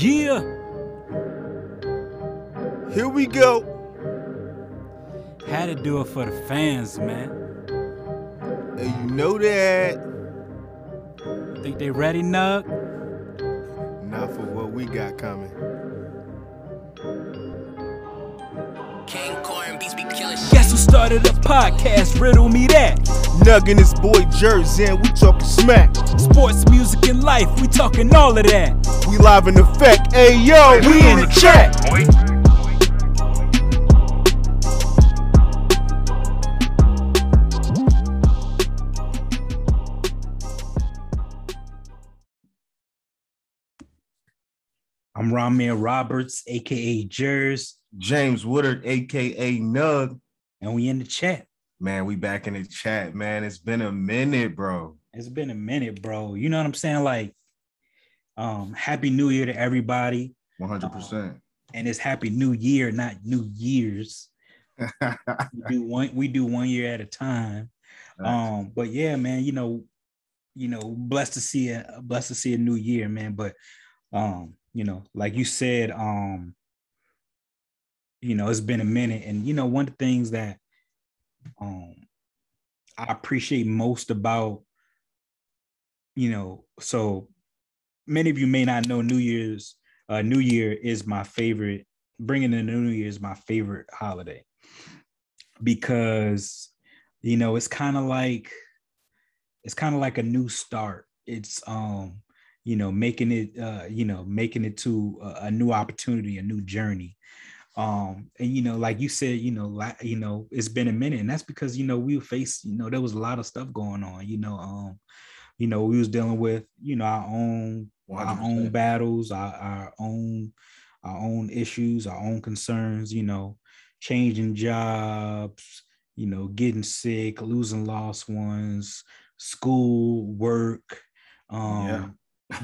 Yeah. Here we go. Had to do it for the fans, man. And you know that. Think they ready, Nug? Not for what we got coming. King Corn beats be killing shit. Guess who started a podcast? Riddle me that. Nuggin his boy Jersey and we talking smack. Sports, music, and life, we talking all of that. We live in effect. Hey yo, we in the chat. I'm Ramir Roberts, aka Jers, James Woodard, aka Nug. and we in the chat. Man, we back in the chat, man. It's been a minute, bro. It's been a minute, bro. You know what I'm saying? Like, um, happy new year to everybody. 100%. And it's happy new year, not new years. We do one we do one year at a time. Um, but yeah, man, you know, you know, blessed to see a blessed to see a new year, man. But um, you know, like you said, um, you know, it's been a minute, and you know, one of the things that um I appreciate most about, you know, so many of you may not know New Year's, uh, New Year is my favorite. Bringing in the New Year is my favorite holiday because you know it's kind of like it's kind of like a new start it's um you know making it uh you know making it to a, a new opportunity a new journey um and you know like you said you know like you know it's been a minute and that's because you know we faced you know there was a lot of stuff going on you know um you know we was dealing with you know our own our own battles our, our own our own issues our own concerns you know changing jobs you know getting sick losing lost ones school work um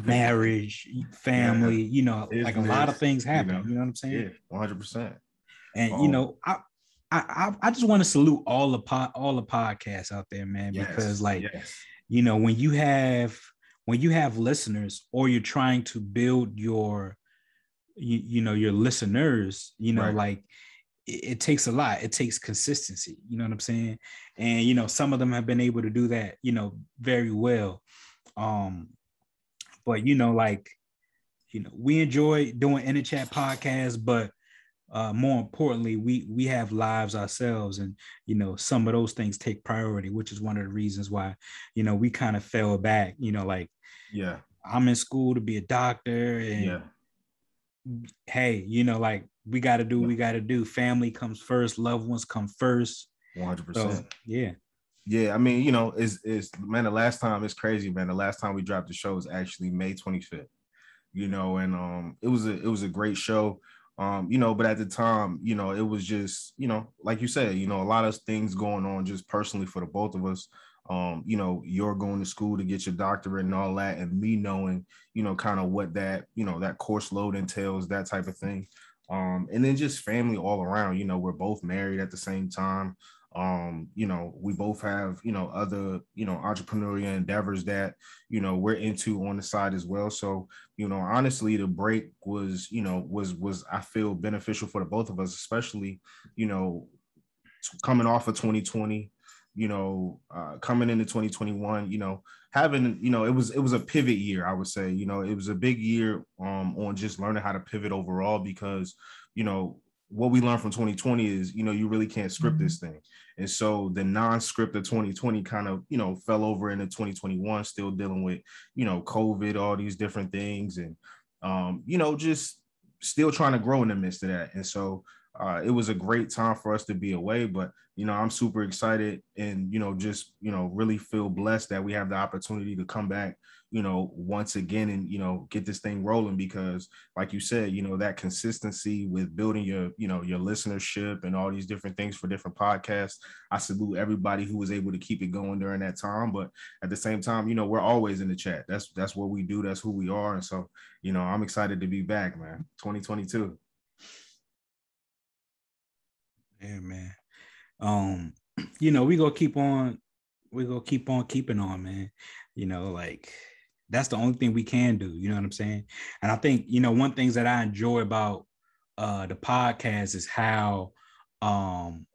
marriage family you know like a lot of things you happen know. you know, what i'm saying Yeah, 100%. and you Um, know i I, I, just want to salute all the pod, all the podcasts out there, man, because like yes. you know when you have when you have listeners or you're trying to build your you, you know your listeners you know Right. like it, it takes a lot it takes consistency you know what i'm saying and you know some of them have been able to do that you know very well um but you know like you know we enjoy doing in the chat podcasts but uh, more importantly, we we have lives ourselves, and you know some of those things take priority, which is one of the reasons why you know we kind of fell back. You know, like Yeah, I'm in school to be a doctor, and yeah. hey, you know, like we got to do what we got to do. Family comes first, loved ones come first. 100%. So yeah, Yeah, I mean, you know, it's it's man, the last time it's crazy, man. The last time we dropped the show was actually May 25th. You know, and um it was a it was a great show. Um, you know, but at the time, you know, it was just, you know, like you said, you know, a lot of things going on just personally for the both of us. Um, you know, you're going to school to get your doctorate and all that, and me knowing, you know, kind of what that, you know, that course load entails, that type of thing. Um, and then just family all around, you know, we're both married at the same time um you know we both have you know other you know entrepreneurial endeavors that you know we're into on the side as well so you know honestly the break was you know was was i feel beneficial for the both of us especially you know coming off of 2020 you know uh coming into 2021 you know having you know it was it was a pivot year i would say you know it was a big year um on just learning how to pivot overall because you know what we learned from 2020 is you know you really can't script this thing and so the non-script of 2020 kind of you know fell over into 2021 still dealing with you know covid all these different things and um you know just still trying to grow in the midst of that. And so uh, it was a great time for us to be away but you know i'm super excited and you know just you know really feel blessed that we have the opportunity to come back you know once again and you know get this thing rolling because like you said you know that consistency with building your you know your listenership and all these different things for different podcasts i salute everybody who was able to keep it going during that time. But at the same time you know we're always in the chat. That's that's what we do. That's who we are. And so you know i'm excited to be back man. 2022 yeah, man. Um, you know we gonna keep on, we gonna keep on keeping on, man. You know, like that's the only thing we can do. You know what I'm saying? And I think you know one things that I enjoy about uh, the podcast is how um,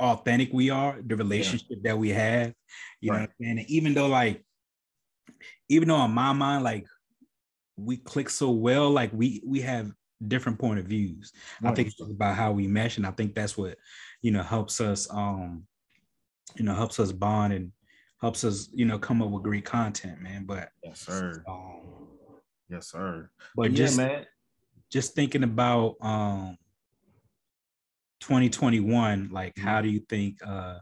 authentic we are, the relationship yeah. that we have. You right. know, what I'm saying? and even though like, even though in my mind like we click so well, like we we have different point of views. Right. I think it's about how we mesh, and I think that's what you know helps us um you know helps us bond and helps us you know come up with great content, man. But yes, sir. Um, yes, sir. But, but just yeah, man, just thinking about um 2021, like mm-hmm. how do you think uh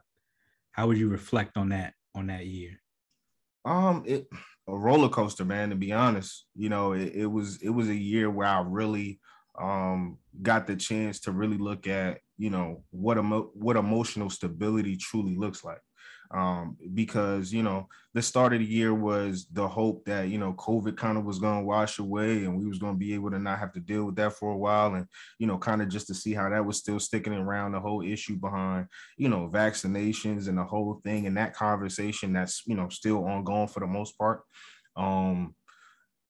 how would you reflect on that on that year? Um it a roller coaster, man, to be honest. You know, it, it was it was a year where I really um got the chance to really look at, you know, what emo- what emotional stability truly looks like um, because you know the start of the year was the hope that you know COVID kind of was going to wash away and we was going to be able to not have to deal with that for a while, and you know kind of just to see how that was still sticking around the whole issue behind you know vaccinations and the whole thing and that conversation that's you know still ongoing for the most part. Um,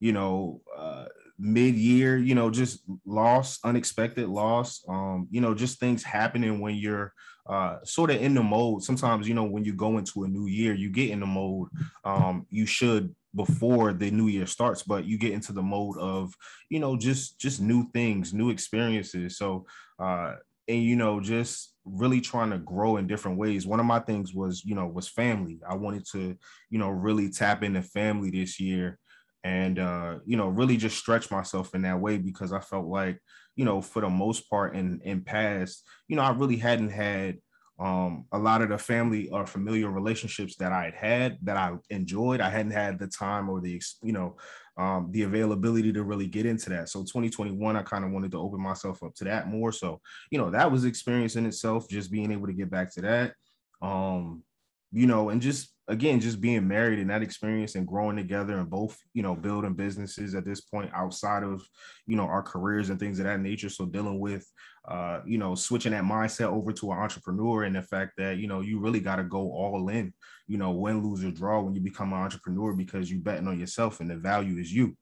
you know, uh, mid-year, you know, just loss, unexpected loss. Um, you know, just things happening when you're uh, sort of in the mode. Sometimes, you know, when you go into a new year, you get in the mode. Um, you should before the new year starts, but you get into the mode of, you know, just just new things, new experiences. So, uh, and you know, just really trying to grow in different ways. One of my things was, you know, was family. I wanted to, you know, really tap into family this year and uh, you know really just stretch myself in that way because I felt like you know for the most part in in past you know I really hadn't had um, a lot of the family or familiar relationships that I had had that I enjoyed. I hadn't had the time or the you know um, the availability to really get into that. So 2021 I kind of wanted to open myself up to that more. So you know that was experience in itself just being able to get back to that. Um you know and just again, just being married and that experience and growing together and both, you know, building businesses at this point outside of, you know, our careers and things of that nature. So dealing with, uh, you know, switching that mindset over to an entrepreneur and the fact that, you know, you really got to go all in, you know, win, lose or draw when you become an entrepreneur because you're betting on yourself and the value is you.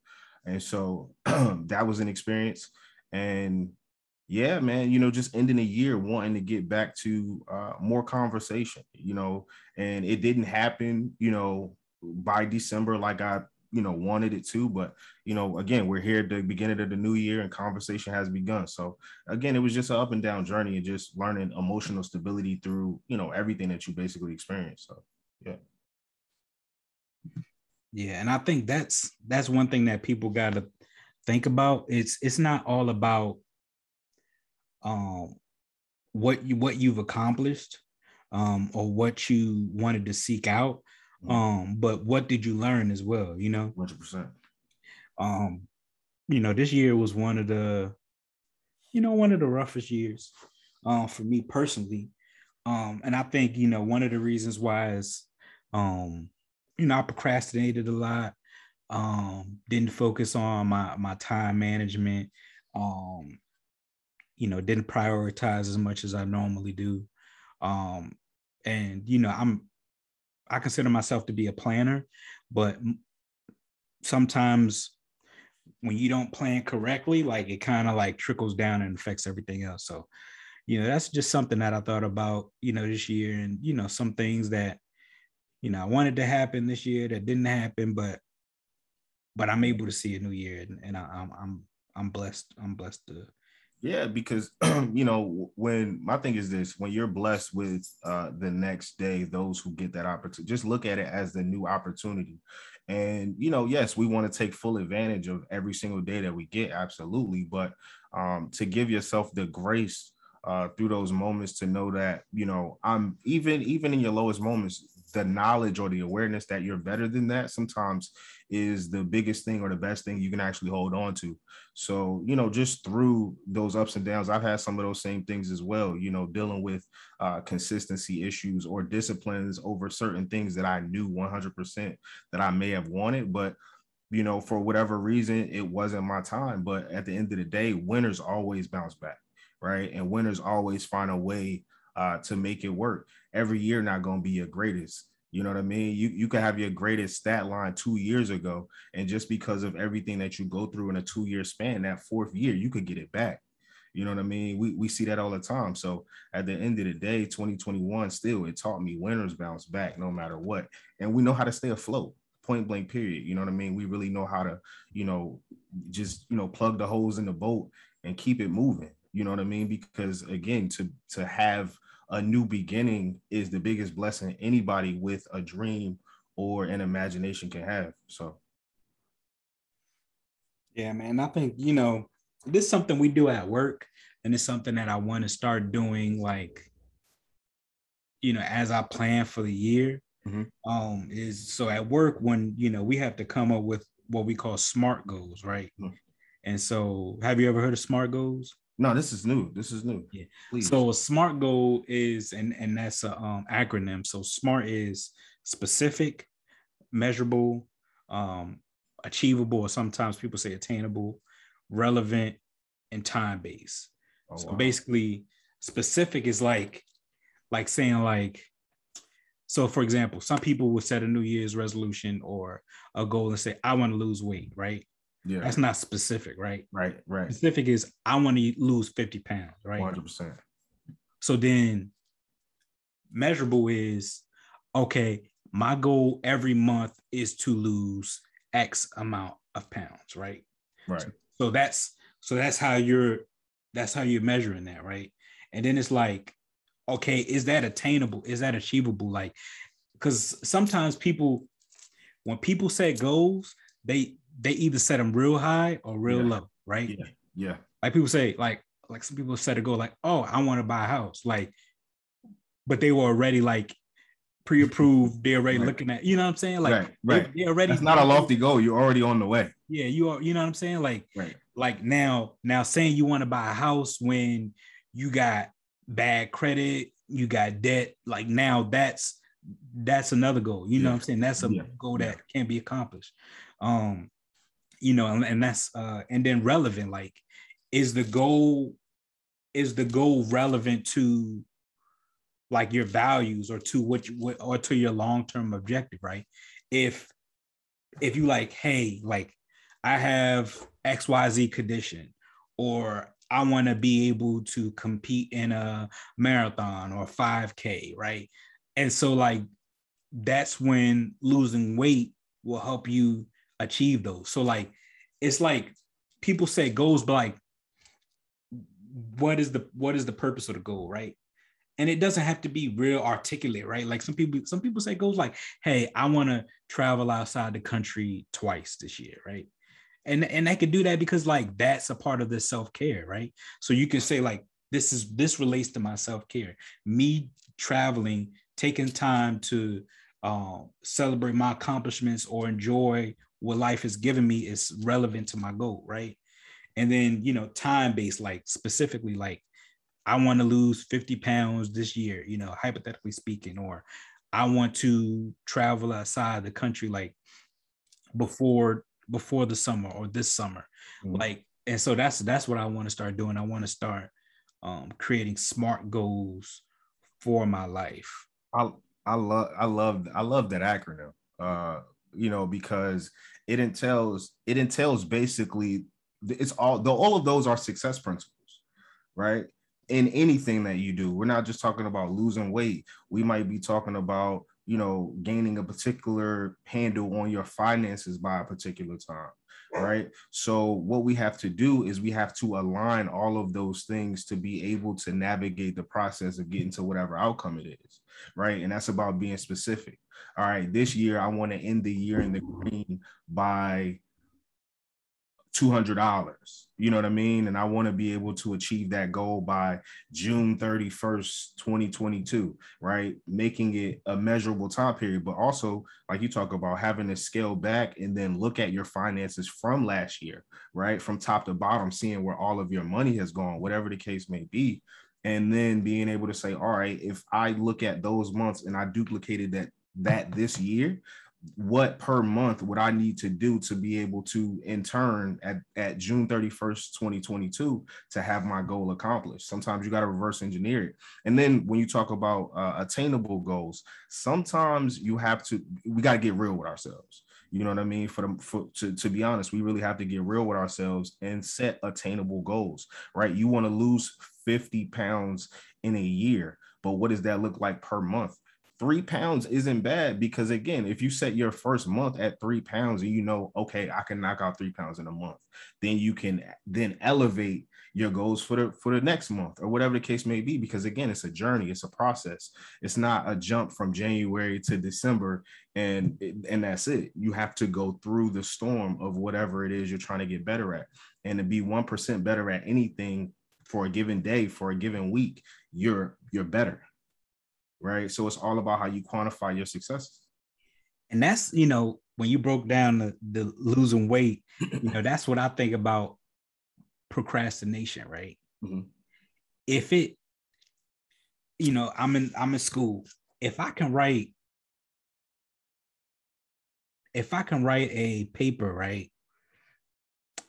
And so that was an experience. And yeah, man, you know, just ending the year wanting to get back to uh, more conversation, you know, and it didn't happen, you know, by December like I, you know, wanted it to. But, you know, again, we're here at the beginning of the new year and conversation has begun. So, again, it was just an up and down journey and just learning emotional stability through, you know, everything that you basically experience. So, yeah. Yeah, and I think that's that's one thing that people got to think about. It's it's not all about um, what you what you've accomplished um, or what you wanted to seek out mm-hmm. um, but what did you learn as well you know? 100% um you know this year was one of the you know one of the roughest years um for me personally. Um and i think you know one of the reasons why is um you know i procrastinated a lot um didn't focus on my my time management um you know didn't prioritize as much as i normally do. Um and you know i'm i consider myself to be a planner but sometimes when you don't plan correctly like it kind of like trickles down and affects everything else. So you know that's just something that i thought about you know this year and you know some things that you know i wanted to happen this year that didn't happen but but i'm able to see a new year and, and I, i'm i'm i'm blessed i'm blessed to yeah, because you know when my thing is this: when you're blessed with uh, the next day, those who get that opportunity, just look at it as the new opportunity. And you know, yes, we want to take full advantage of every single day that we get, absolutely. But um, to give yourself the grace uh, through those moments to know that you know I'm even even in your lowest moments, the knowledge or the awareness that you're better than that sometimes is the biggest thing or the best thing you can actually hold on to. So, you know, just through those ups and downs, I've had some of those same things as well, you know, dealing with uh, consistency issues or disciplines over certain things that I knew 100% that I may have wanted, but you know, for whatever reason, it wasn't my time. But at the end of the day, winners always bounce back, right? And winners always find a way uh, to make it work. Every year not going to be your greatest. You know what I mean? You you could have your greatest stat line two years ago, and just because of everything that you go through in a two year span, that fourth year you could get it back. You know what I mean? We we see that all the time. So at the end of the day, 2021 still it taught me winners bounce back no matter what, and we know how to stay afloat. Point blank, period. You know what I mean? We really know how to, you know, just you know plug the holes in the boat and keep it moving. You know what I mean? Because again, to to have a new beginning is the biggest blessing anybody with a dream or an imagination can have. So yeah, man. I think, you know, this is something we do at work, and it's something that I want to start doing like, you know, as I plan for the year. Mm-hmm. Um, is so at work when you know we have to come up with what we call smart goals, right? Mm-hmm. And so have you ever heard of smart goals? No, this is new. This is new. Yeah. Please. So a SMART goal is, and and that's a um, acronym. So SMART is specific, measurable, um, achievable, or sometimes people say attainable, relevant, and time based. Oh, so wow. basically, specific is like, like saying like, so for example, some people would set a New Year's resolution or a goal and say, I want to lose weight, right? Yeah. That's not specific, right? Right, right. Specific is I want to lose 50 pounds, right? 100%. So then measurable is okay, my goal every month is to lose X amount of pounds, right? Right. So, so that's so that's how you're that's how you're measuring that, right? And then it's like, okay, is that attainable? Is that achievable? Like, because sometimes people, when people set goals, they they either set them real high or real yeah. low, right? Yeah. Yeah. Like people say, like, like some people set a goal, like, oh, I want to buy a house. Like, but they were already like pre-approved. They're already right. looking at, you know what I'm saying? Like, right, right. They, are already. It's not a lofty goal. You're already on the way. Yeah, you are. You know what I'm saying? Like, right. Like now, now saying you want to buy a house when you got bad credit, you got debt. Like now, that's that's another goal. You yeah. know what I'm saying? That's a yeah. goal that yeah. can be accomplished. Um, you know, and, and that's uh, and then relevant. Like, is the goal is the goal relevant to like your values or to what, you, what or to your long-term objective right if if you like hey like i have xyz condition or i want to be able to compete in a marathon or 5k right and so like that's when losing weight will help you achieve those. So like it's like people say goals but like what is the what is the purpose of the goal right? And it doesn't have to be real articulate right? Like some people some people say goals like hey i want to travel outside the country twice this year right? And and i can do that because like that's a part of the self-care right? So you can say like this is this relates to my self-care. Me traveling taking time to uh, celebrate my accomplishments or enjoy what life has given me is relevant to my goal right? And then you know time based like specifically like i want to lose 50 pounds this year you know hypothetically speaking or i want to travel outside the country like before before the summer or this summer. Mm-hmm. like and so that's that's what i want to start doing. I want to start um, creating smart goals for my life. I i love i love i love that acronym uh you know because it entails it entails basically it's all the, all of those are success principles, right? In anything that you do, we're not just talking about losing weight. We might be talking about you know gaining a particular handle on your finances by a particular time right so what we have to do is we have to align all of those things to be able to navigate the process of getting to whatever outcome it is right and that's about being specific all right this year i want to end the year in the green by $200 you know what i mean? And i want to be able to achieve that goal by june 31st 2022 right? Making it a measurable time period but also like you talk about having to scale back and then look at your finances from last year right? From top to bottom seeing where all of your money has gone whatever the case may be. And then being able to say all right if i look at those months and i duplicated that that this year what per month would I need to do to be able to in turn at, at June 31st, 2022 to have my goal accomplished. Sometimes you got to reverse engineer it. And then when you talk about uh, attainable goals, sometimes you have to we got to get real with ourselves. You know what I mean? For them, for to, to be honest, we really have to get real with ourselves and set attainable goals, right? You want to lose 50 pounds in a year, but what does that look like per month? Three pounds isn't bad because again, if you set your first month at three pounds and you know, okay, I can knock out three pounds in a month, then you can then elevate your goals for the for the next month or whatever the case may be because again it's a journey it's a process. It's not a jump from january to december and and that's it. You have to go through the storm of whatever it is you're trying to get better at. And to be 1% better at anything for a given day for a given week you're you're better right so it's all about how you quantify your successes and that's you know when you broke down the, the losing weight you know that's what i think about procrastination, right? Mm-hmm. If it, you know, I'm in I'm in school. If I can write, if I can write a paper, right,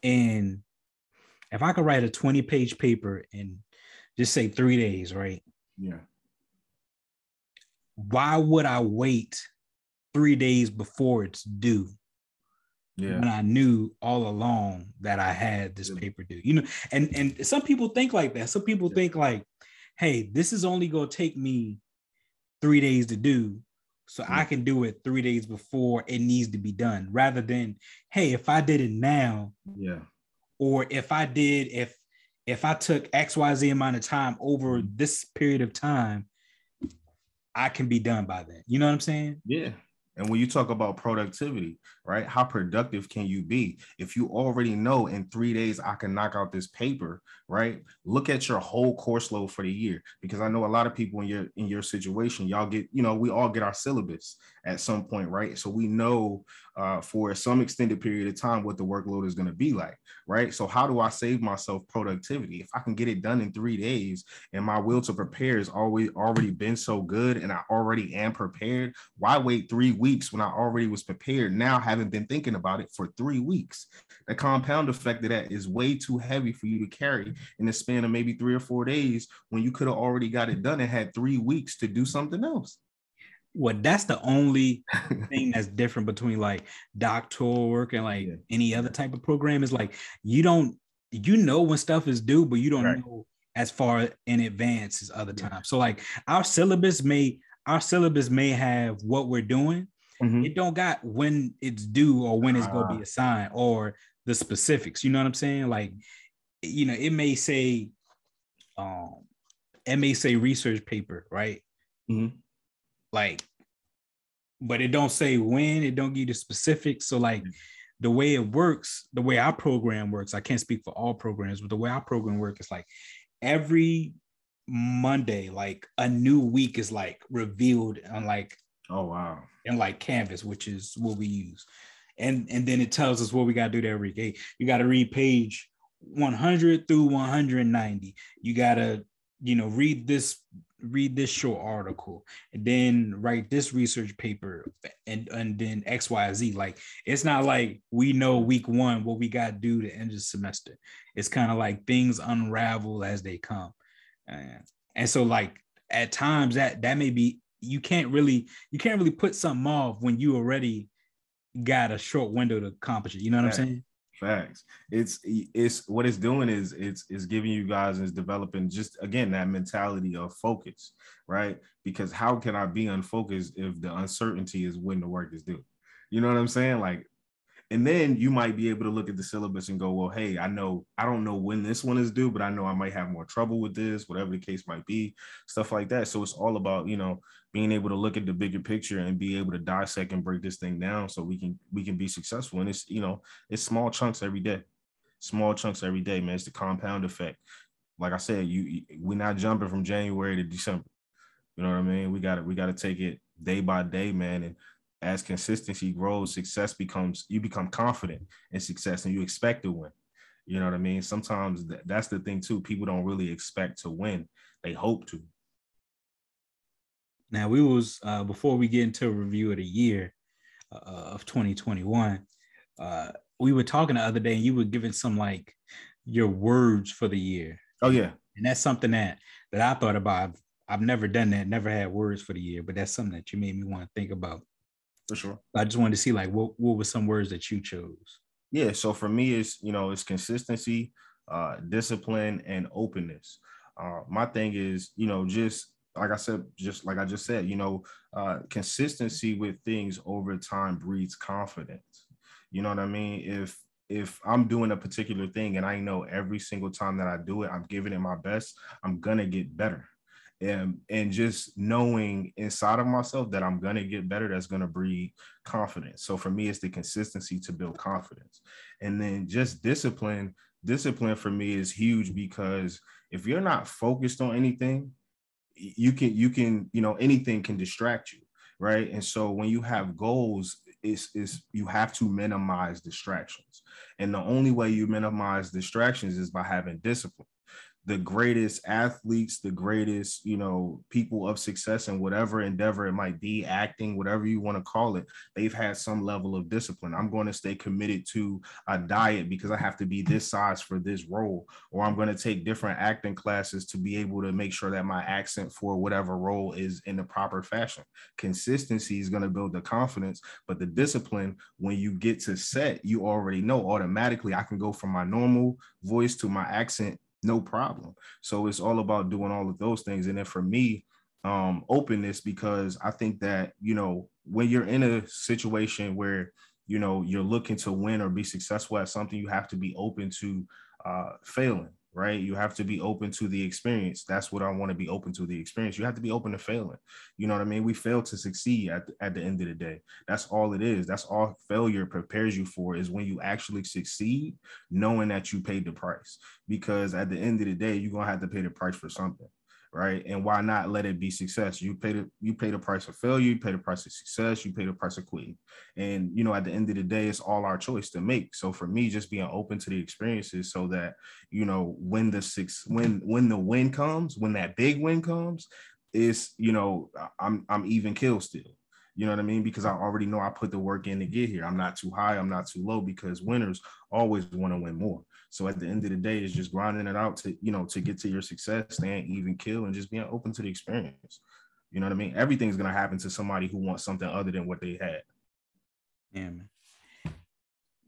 and if I could write a 20 page paper in just say three days, right? Yeah. Why would I wait three days before it's due? yeah. when I knew all along that I had this paper due. You know, and and some people think like that. Some people yeah. think like, hey, this is only gonna take me three days to do. So yeah. I can do it three days before it needs to be done, rather than, hey, if I did it now, yeah, or if I did, if if I took XYZ amount of time over mm-hmm. this period of time, I can be done by that. You know what I'm saying? Yeah. And when you talk about productivity, right? How productive can you be if you already know in three days I can knock out this paper, right? Look at your whole course load for the year because I know a lot of people in your in your situation, y'all get, you know, we all get our syllabus at some point, right? So we know uh, for some extended period of time what the workload is going to be like, right? So how do I save myself productivity if I can get it done in three days and my will to prepare has always already been so good and I already am prepared? Why wait three weeks when I already was prepared? Now haven't been thinking about it for three weeks. The compound effect of that is way too heavy for you to carry in the span of maybe three or four days when you could have already got it done and had three weeks to do something else well, that's the only thing that's different between like doctoral work and like yeah. any other type of program is like you don't you know when stuff is due, but you don't right. know as far in advance as other yeah. times. So like our syllabus may our syllabus may have what we're doing. Mm-hmm. It don't got when it's due or when it's uh, gonna be ah. assigned or the specifics. You know what I'm saying? Like, you know, it may say, um, it may say research paper, right? Mm-hmm like but it don't say when it don't give you the specifics. So like mm-hmm. the way it works the way our program works i can't speak for all programs but the way our program works is like every monday like a new week is like revealed on like oh wow. and like canvas which is what we use. And and then it tells us what we got to do every day you got to read page 100 through 190 you got to you know read this read this short article and then write this research paper and and then xyz like it's not like we know week one what we got to do to end the semester. It's kind of like things unravel as they come. And, and so like at times that that may be you can't really you can't really put something off when you already got a short window to accomplish it. You know what right. i'm saying Facts. It's it's what it's doing is it's it's giving you guys is developing just again that mentality of focus, right? Because how can I be unfocused if the uncertainty is when the work is due? You know what I'm saying? Like and then you might be able to look at the syllabus and go, well, hey, I know, I don't know when this one is due, but I know I might have more trouble with this, whatever the case might be, stuff like that. So it's all about, you know, being able to look at the bigger picture and be able to dissect and break this thing down so we can we can be successful. And it's, you know, it's small chunks every day. Small chunks every day, man. It's the compound effect. Like I said, you we're not jumping from January to December. You know what I mean? We got to we got to take it day by day, man. And as consistency grows, success becomes you become confident in success and you expect to win. You know what I mean? Sometimes th- that's the thing too. People don't really expect to win; they hope to. Now we was uh, before we get into a review of the year, uh, of 2021. Uh, we were talking the other day, and you were giving some like your words for the year. Oh yeah, and that's something that that I thought about. I've, I've never done that, never had words for the year, but that's something that you made me want to think about. For sure. I just wanted to see like what what were some words that you chose. Yeah, so for me, it's you know it's consistency, uh, discipline, and openness. Uh, my thing is you know just like I said, just like I just said, you know, uh, consistency with things over time breeds confidence. You know what I mean? If if I'm doing a particular thing and I know every single time that I do it, I'm giving it my best, I'm gonna get better. And, and just knowing inside of myself that I'm gonna get better, that's gonna breed confidence. So for me, it's the consistency to build confidence. And then just discipline. Discipline for me is huge because if you're not focused on anything, you can you can you know anything can distract you right and so when you have goals is is you have to minimize distractions and the only way you minimize distractions is by having discipline the greatest athletes, the greatest, you know, people of success in whatever endeavor it might be, acting, whatever you want to call it, they've had some level of discipline. I'm going to stay committed to a diet because I have to be this size for this role, or I'm going to take different acting classes to be able to make sure that my accent for whatever role is in the proper fashion. Consistency is going to build the confidence, but the discipline, when you get to set, you already know automatically I can go from my normal voice to my accent no problem. So it's all about doing all of those things. And then for me, um, openness because I think that you know when you're in a situation where you know you're looking to win or be successful at something, you have to be open to uh, failing right? You have to be open to the experience. That's what I want to be open to the experience. You have to be open to failing. You know what I mean? We fail to succeed at, at the end of the day. That's all it is. That's all failure prepares you for is when you actually succeed, knowing that you paid the price. Because at the end of the day, you're going to have to pay the price for something right? And why not let it be success? You pay the you pay the price of failure, you pay the price of success, you pay the price of quitting. And you know, at the end of the day, it's all our choice to make. So for me, just being open to the experiences so that you know when the six when when the win comes, when that big win comes, is you know, I'm I'm even kill still. You know what I mean? Because I already know I put the work in to get here. I'm not too high, I'm not too low because winners always want to win more. So at the end of the day, it's just grinding it out to, you know, to get to your success, staying even kill and just being open to the experience. You know what I mean? Everything's gonna happen to somebody who wants something other than what they had. Yeah, man.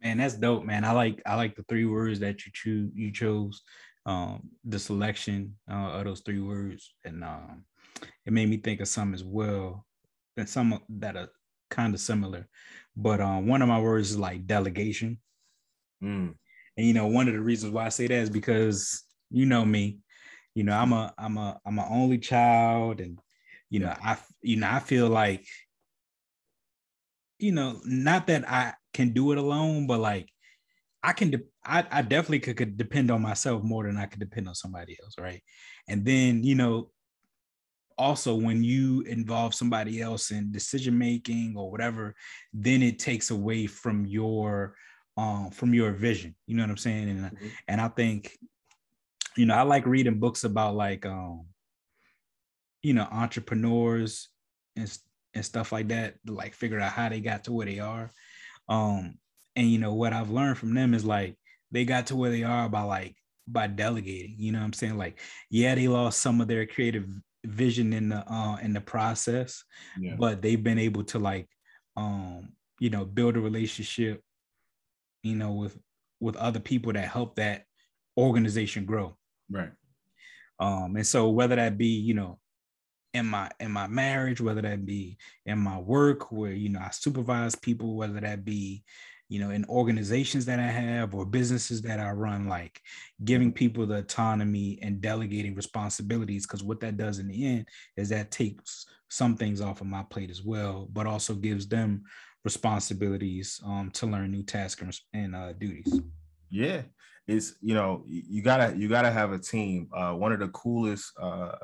Man, that's dope, man. I like I like the three words that you choose you chose. Um, the selection uh, of those three words, and um, it made me think of some as well, and some that are kind of similar. But um, one of my words is like delegation. Mm. And you know, one of the reasons why I say that is because you know me, you know, I'm a I'm a I'm an only child, and you know, I you know I feel like, you know, not that I can do it alone, but like I can de- I, I definitely could, could depend on myself more than I could depend on somebody else, right? And then you know, also when you involve somebody else in decision making or whatever, then it takes away from your um, from your vision. You know what I'm saying? And mm-hmm. and I think, you know, I like reading books about like um, you know, entrepreneurs and and stuff like that, to like figure out how they got to where they are. Um, and you know what I've learned from them is like they got to where they are by like by delegating. You know what I'm saying? Like, yeah, they lost some of their creative vision in the uh in the process, yeah. but they've been able to like um you know build a relationship you know, with with other people that help that organization grow. Right. Um, and so whether that be, you know, in my in my marriage, whether that be in my work where you know I supervise people, whether that be, you know, in organizations that I have or businesses that I run, like giving people the autonomy and delegating responsibilities, because what that does in the end is that takes some things off of my plate as well, but also gives them responsibilities um, to learn new tasks and uh, duties. Yeah, it's you know you gotta you gotta have a team. Uh, one of the coolest uh,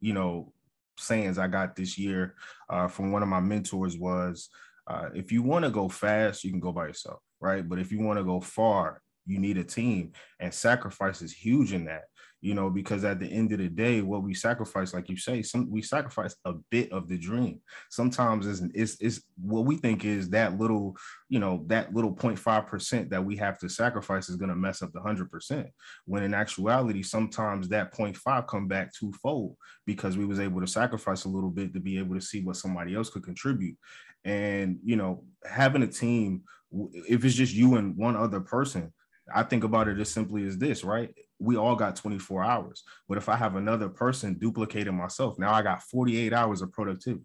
you know sayings I got this year uh, from one of my mentors was, uh, if you want to go fast, you can go by yourself, right? But if you want to go far, you need a team and sacrifice is huge in that you know, because at the end of the day, what we sacrifice, like you say, some we sacrifice a bit of the dream. Sometimes is is is what we think is that little, you know, that little 0.5 percent that we have to sacrifice is going to mess up the hundred percent. When in actuality, sometimes that 0.5 come back twofold because we was able to sacrifice a little bit to be able to see what somebody else could contribute. And you know, having a team, if it's just you and one other person, I think about it as simply as this, right? We all got 24 hours. But if I have another person duplicating myself, now I got 48 hours of productivity.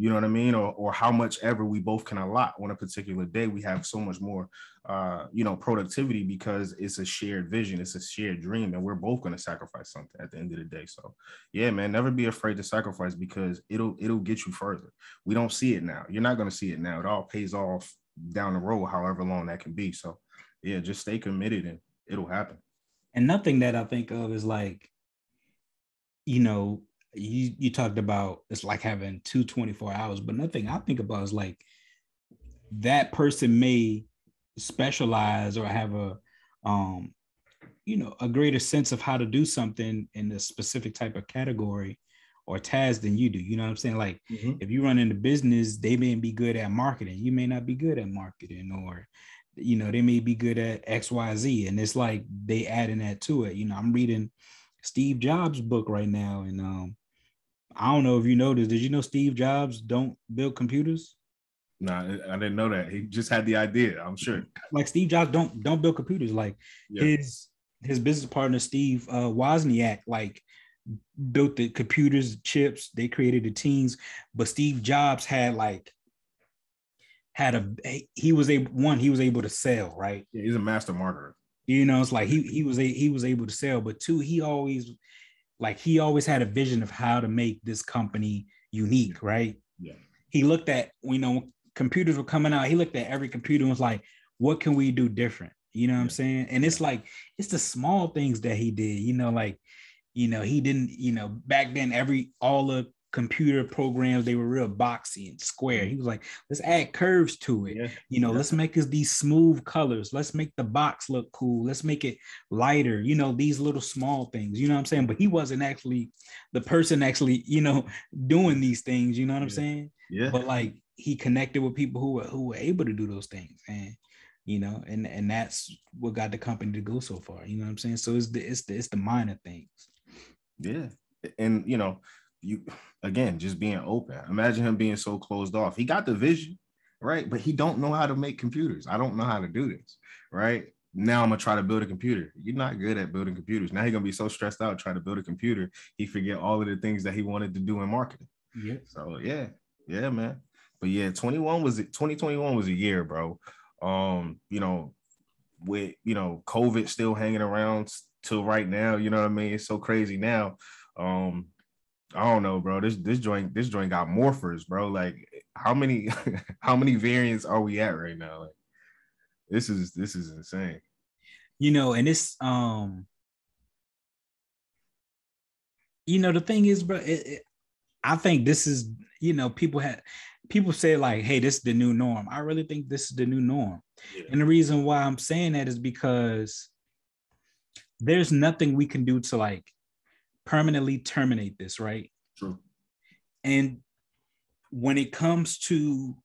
You know what I mean? Or, or how much ever we both can allot on a particular day, we have so much more, uh, you know, productivity because it's a shared vision, it's a shared dream, and we're both going to sacrifice something at the end of the day. So, yeah, man, never be afraid to sacrifice because it'll it'll get you further. We don't see it now. You're not going to see it now. It all pays off down the road, however long that can be. So, yeah, just stay committed and it'll happen. And nothing that I think of is like, you know, you you talked about it's like having two 24 hours, but nothing I think about is like that person may specialize or have a um you know a greater sense of how to do something in a specific type of category or task than you do. You know what I'm saying? Like mm-hmm. if you run into business, they may be good at marketing. You may not be good at marketing, or you know, they may be good at XYZ. And it's like they adding that to it. You know, I'm reading Steve Jobs' book right now. And um, I don't know if you noticed, did you know Steve Jobs don't build computers? No, I didn't know that. He just had the idea, I'm sure. Like Steve Jobs don't don't build computers. Like yeah. his his business partner Steve uh, Wozniak like built the computers, chips. They created the teams, but Steve Jobs had like had a he was able one he was able to sell right. Yeah, he's a master marketer. You know, it's like he he was a he was able to sell, but two he always like he always had a vision of how to make this company unique, right? Yeah. He looked at you know computers were coming out. He looked at every computer and was like, what can we do different? You know what yeah. I'm saying? And it's like it's the small things that he did. You know, like you know he didn't you know back then every all the computer programs they were real boxy and square. Mm-hmm. He was like let's add curves to it. Yeah. you know yeah. let's make us these smooth colors. Let's make the box look cool. Let's make it lighter. You know these little small things you know what i'm saying? But he wasn't actually the person actually you know doing these things you know what i'm saying? Yeah. But like he connected with people who were who were able to do those things and you know and and that's what got the company to go so far you know what i'm saying? So it's the it's the it's the minor things. Yeah. And you know you again just being open. Imagine him being so closed off. He got the vision, right? But he don't know how to make computers. I don't know how to do this, right? Now I'm gonna try to build a computer. You're not good at building computers. Now he's gonna be so stressed out trying to build a computer, he forget all of the things that he wanted to do in marketing. Yeah. So yeah, yeah, man. But yeah, 21 was 2021 was a year, bro. Um, you know, with you know, COVID still hanging around till right now, you know what I mean? It's so crazy now. Um, I don't know, bro. This this joint this joint got morphers, bro. Like how many how many variants are we at right now? Like this is this is insane. You know, and it's um you know the thing is, bro, it, it, I think this is you know people had people say like, hey, this is the new norm. I really think this is the new norm, yeah. and the reason why I'm saying that is because there's nothing we can do to like permanently terminate this, right? True. And when it comes to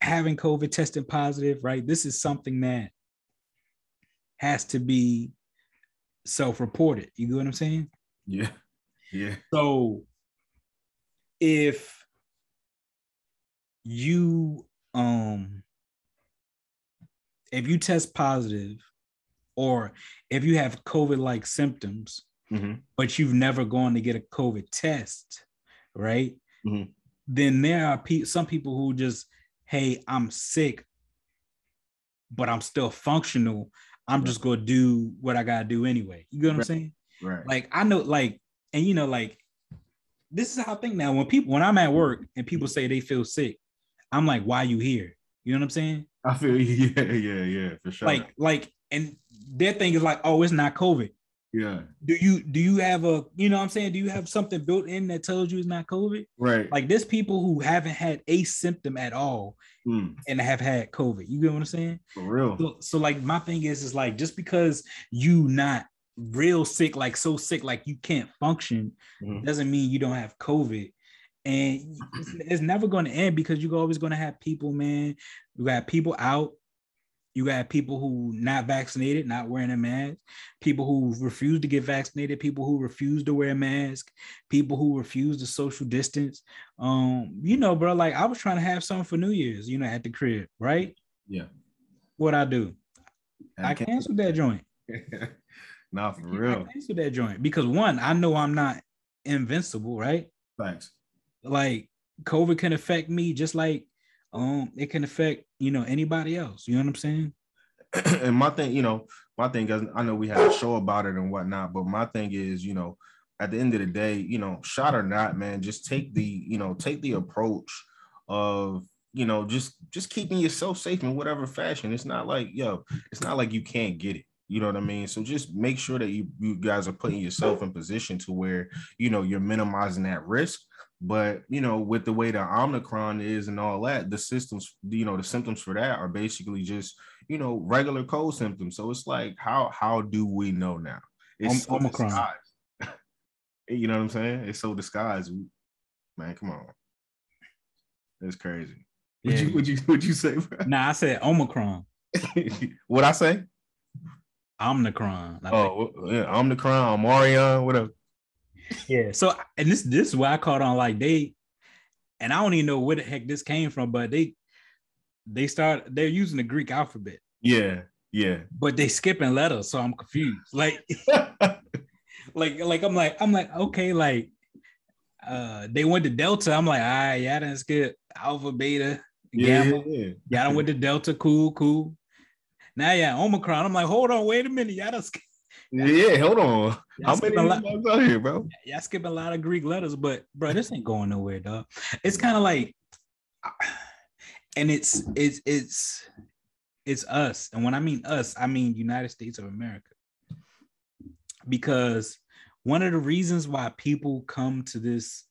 having COVID testing positive, right? This is something that has to be self-reported. You get what I'm saying? Yeah. Yeah. So if you um if you test positive or if you have COVID like symptoms, mm-hmm. but you've never gone to get a COVID test, right? Mm-hmm. Then there are pe- some people who just, hey, I'm sick, but I'm still functional. I'm right. just gonna do what I gotta do anyway. You get what right. I'm saying? Right. Like I know, like, and you know, like, this is how I think now. When people, when I'm at work and people say they feel sick, I'm like, why you here? You know what I'm saying? I feel yeah, yeah, yeah, for sure. Like, like, and their thing is like, oh, it's not COVID Yeah. Do you do you have a you know what I'm saying? Do you have something built in that tells you it's not COVID? Right. Like there's people who haven't had a symptom at all Mm, and have had COVID. You get what I'm saying? for real. So, so like my thing is is like just because you not real sick, like so sick, like you can't function, Mhm. doesn't mean you don't have COVID. And it's, it's never going to end because you're always going to have people, man. You got people out. You got people who not vaccinated, not wearing a mask. People who refuse to get vaccinated. People who refuse to wear a mask. People who refuse to social distance. Um, you know, bro. Like I was trying to have something for New Year's, you know, at the crib, right? Yeah. What I do? I can't- canceled that joint. not for I real. canceled that joint because one, I know I'm not invincible, right? Thanks. Like COVID can affect me just like um it can affect you know anybody else. You know what I'm saying? and my thing, you know, my thing is I know we had a show about it and whatnot, but my thing is, you know, at the end of the day, you know, shot or not, man, just take the, you know, take the approach of, you know, just just keeping yourself safe in whatever fashion. It's not like, yo, it's not like you can't get it. You know what I mean? So just make sure that you you guys are putting yourself in position to where, you know, you're minimizing that risk. But you know, with the way the Omicron is and all that, the systems, you know, the symptoms for that are basically just you know, regular cold symptoms. So it's like, how how do we know now? It's Om- Omicron. disguised. you know what I'm saying? It's so disguised. Man, come on. It's crazy. Would Yeah. you would you would you say? bro? Nah, I said Omicron, what I say? Omicron. I think. Oh, yeah, Omicron, Omarion, whatever. Yeah. So and this this is why I caught on like they, and I don't even know where the heck this came from, but they they start they're using the Greek alphabet, Yeah, yeah. but they skipping letters, so I'm confused. Like like like I'm like I'm like okay like uh they went to Delta. I'm like all right, yeah, I didn't skip Alpha, Beta, yeah, Gamma. yeah. Y'all done went to Delta, cool, cool. Now yeah, Omicron. I'm like, hold on, wait a minute, y'all done sk- Yeah, hold on. y'all How many lot, out here, bro? y'all skipping a lot of Greek letters, but bro, this ain't going nowhere, dog. It's kind of like, and it's it's it's it's us, and when I mean us, I mean United States of America, because one of the reasons why people come to this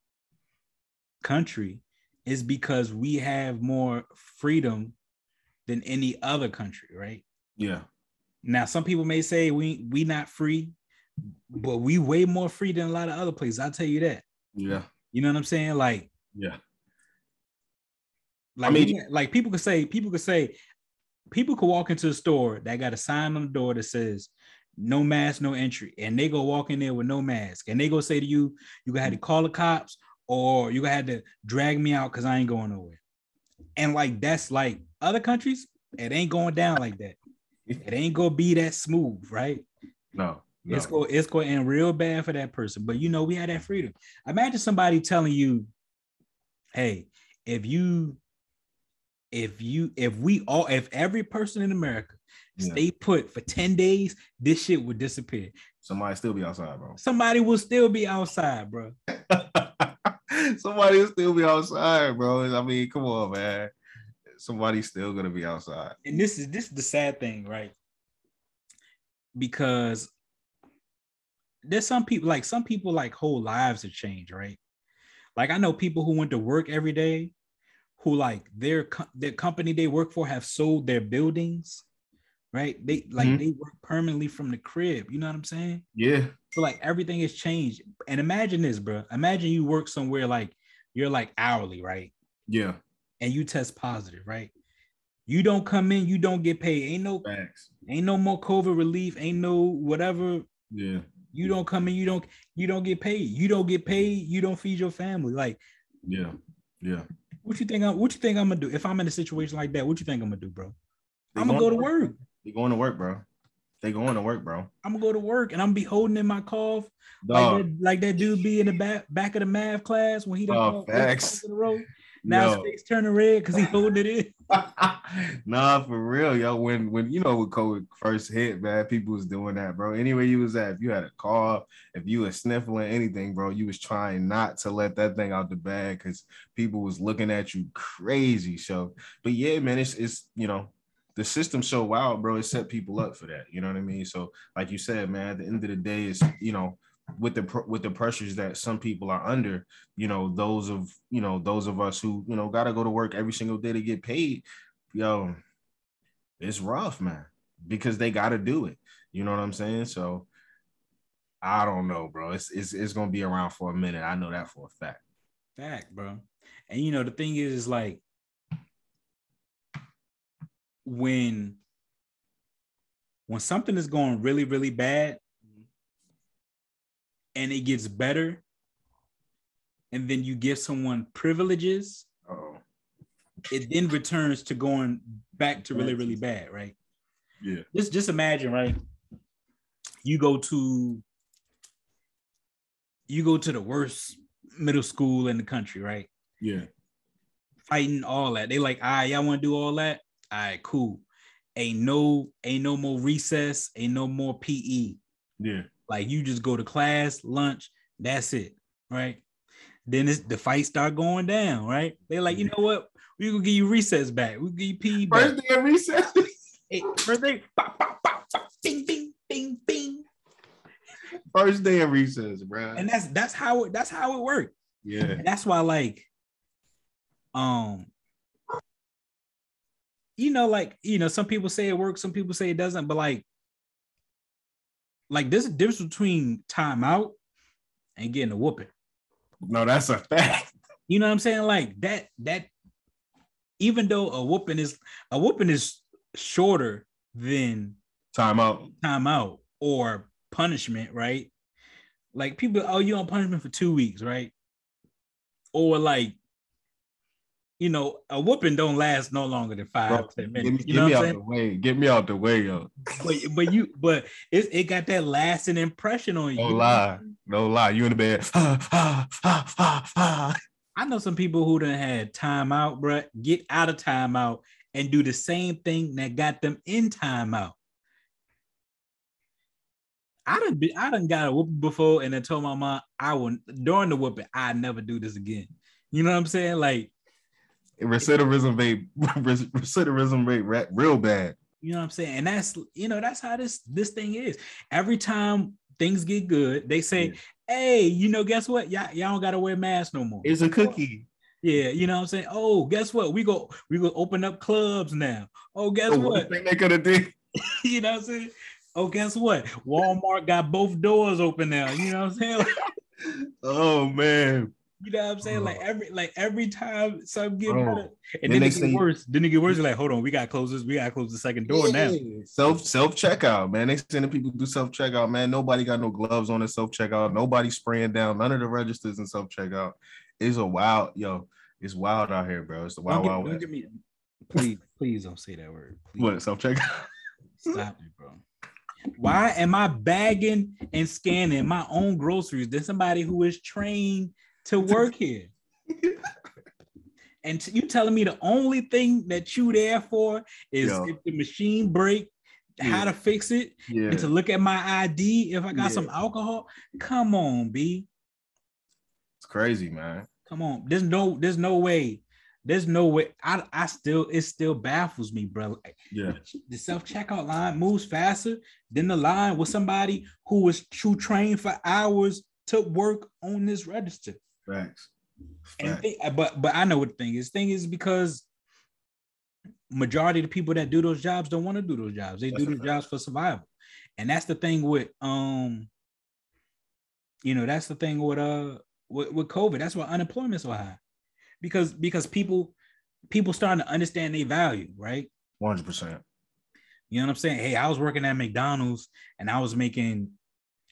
country is because we have more freedom than any other country, right? Yeah, Now, some people may say we we not free, but we way more free than a lot of other places. I'll tell you that. yeah, You know what I'm saying? Like, yeah. like, mean- even- like people could say, people could say, people could walk into a store that got a sign on the door that says no mask, no entry, and they go walk in there with no mask, and they go say to you, you gonna have to call the cops, or you gonna have to drag me out because I ain't going nowhere. And like that's like other countries, it ain't going down like that. It ain't gonna be that smooth, right? No, no. It's going it's going to end real bad for that person. But you know, we had that freedom. Imagine somebody telling you, hey, if you if you if we all if every person in America Yeah. stay put for 10 days, this shit would disappear. Somebody still be outside, bro. Somebody will still be outside, bro. Somebody will still be outside, bro. I mean, come on, man. Somebody's still gonna be outside. And this is this is the sad thing, right? Because there's some people like some people like whole lives have changed, right? Like I know people who went to work every day, who like their co- their company they work for have sold their buildings, right? They like Mhm. they work permanently from the crib. You know what I'm saying? Yeah, So like everything has changed. And imagine this, bro. Imagine you work somewhere like you're like hourly, right? yeah. And you test positive, right? You don't come in, you don't get paid. Ain't no Facts. ain't no more COVID relief, ain't no whatever. Yeah, You don't come in, you don't you don't get paid. You don't get paid, you don't feed your family. Like, yeah, yeah. what you think? I'm, what you think I'm gonna do if I'm in a situation like that? What you think I'm gonna do, bro? They I'm gonna go to work. They going to work, bro. They going to work, bro. I'm gonna go to work and I'm gonna be holding in my cough like that, like that dude be in the back back of the math class when he done Oh, facts. in a row. Now Yo. his face turning red because he holding it in. nah, for real, yo. When when you know when COVID first hit, man, people was doing that, bro. Anywhere you was at, if you had a cough, if you was sniffling anything, bro, you was trying not to let that thing out the bag because people was looking at you crazy. So, but yeah, man, it's it's you know, the system's so wild, bro. It set people up for that. You know what I mean? So, like you said, man, at the end of the day, it's you know, with the with the pressures that some people are under, you know, those of you know those of us who you know got to go to work every single day to get paid, yo, it's rough, man, because they got to do it. You know what I'm saying? So, I don't know, bro. It's it's it's gonna be around for a minute. I know that for a fact. Fact, bro. And you know the thing is, is like when when something is going really really bad and it gets better and then you give someone privileges oh it then returns to going back to really really bad right? Yeah. Just just imagine right? You go to you go to the worst middle school in the country right? Yeah. Fighting all that. They like ah right, y'all want to do all that? All right, cool. Ain't no, ain't no more recess, ain't no more PE. Yeah. Like you just go to class, lunch, that's it, right? Then it's, the fight start going down, right? They're like, you know what? We gonna give you recess back. We give you PE back. First day of recess. hey, first day, pop, pop, pop, pop, bing, bing, bing, bing. First day of recess, bro. And that's that's how it that's how it worked. Yeah. And that's why, like, um, you know, like you know, some people say it works, some people say it doesn't, but like, like there's a difference between timeout and getting a whooping. No, that's a fact. You know what I'm saying? Like that, that even though a whooping is a whooping is shorter than timeout, timeout or punishment, right? Like people, oh, you on punishment for two weeks, right? Or like you know, a whooping don't last no longer than five Bro, ten minutes. Get, you know get me out saying? the way. Get me out the way, yo. But but you but it, it got that lasting impression on you. No lie. No lie. You in the bed. I know some people who done had timeout, bro. Get out of timeout and do the same thing that got them in timeout. I done be, I done got a whooping before and then told my mom I will during the whooping I never do this again. You know what I'm saying? Like recidivism rate recidivism rate real bad. You know what I'm saying? And that's you know that's how this this thing is. Every time things get good, they say, yeah. "Hey, you know, guess what? Y'all, y'all don't gotta wear masks no more." It's a cookie. Yeah, you know what I'm saying? Oh, guess what? We go we go open up clubs now. Oh, guess oh, what? Think they could have did. you know what I'm saying? Oh, guess what? Walmart got both doors open now. You know what I'm saying? oh man. You know what I'm saying? Like every like every time something get better, and then, then it get worse. Then it get worse. You're like, hold on, we got to close this. We got to close the second door yeah. now. Self self checkout, man. They sending people do self checkout, man. Nobody got no gloves on in self checkout. Nobody spraying down. None of the registers in self checkout. It's a wild, yo. It's wild out here, bro. It's the wild, don't wild. Get, me, please, please don't say that word. Please. What self checkout? Stop it, bro. Why am I bagging and scanning my own groceries than somebody who is trained to work here. and you telling me the only thing that you there for is Yo. if the machine break, yeah. how to fix it, yeah. and to look at my ID if I got yeah. some alcohol. Come on, B. It's crazy, man. Come on. There's no, there's no way. There's no way. I, I still, it still baffles me, bro. yeah. The self-checkout line moves faster than the line with somebody who was true trained for hours to work on this register. Facts. And but but I know what the thing is. The thing is because majority of the people that do those jobs don't want to do those jobs. They that's do those jobs for survival. And that's the thing with um, you know, that's the thing with uh with, with COVID. That's why unemployment's so high. Because because people people starting to understand their value, right? 100 percent You know what I'm saying? Hey, I was working at McDonald's and I was making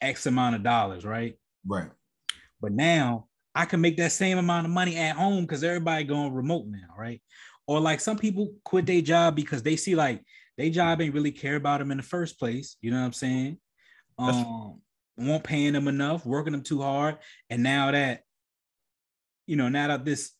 X amount of dollars, right? Right. But now I can make that same amount of money at home because everybody going remote now, right? Or like some people quit their job because they see like their job ain't really care about them in the first place. You know what I'm saying? Um, won't paying them enough, working them too hard, and now that you know, now that this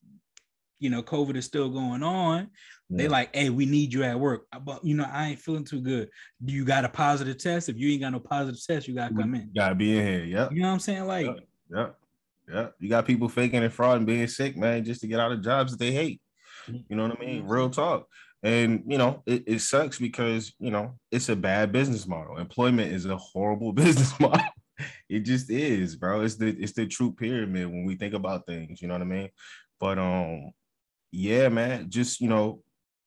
you know COVID is still going on, yeah. they like, hey, we need you at work. But you know, I ain't feeling too good. Do you got a positive test? If you ain't got no positive test, you gotta come in. gotta be in here. Yep. You know what I'm saying? Like, yep. Yeah, you got people faking and fraud and being sick, man, just to get out of jobs that they hate. You know what I mean? Real talk. And you know, it, it sucks because you know it's a bad business model. Employment is a horrible business model. it just is, bro. It's the it's the true pyramid when we think about things, you know what I mean? But um, yeah, man, just you know,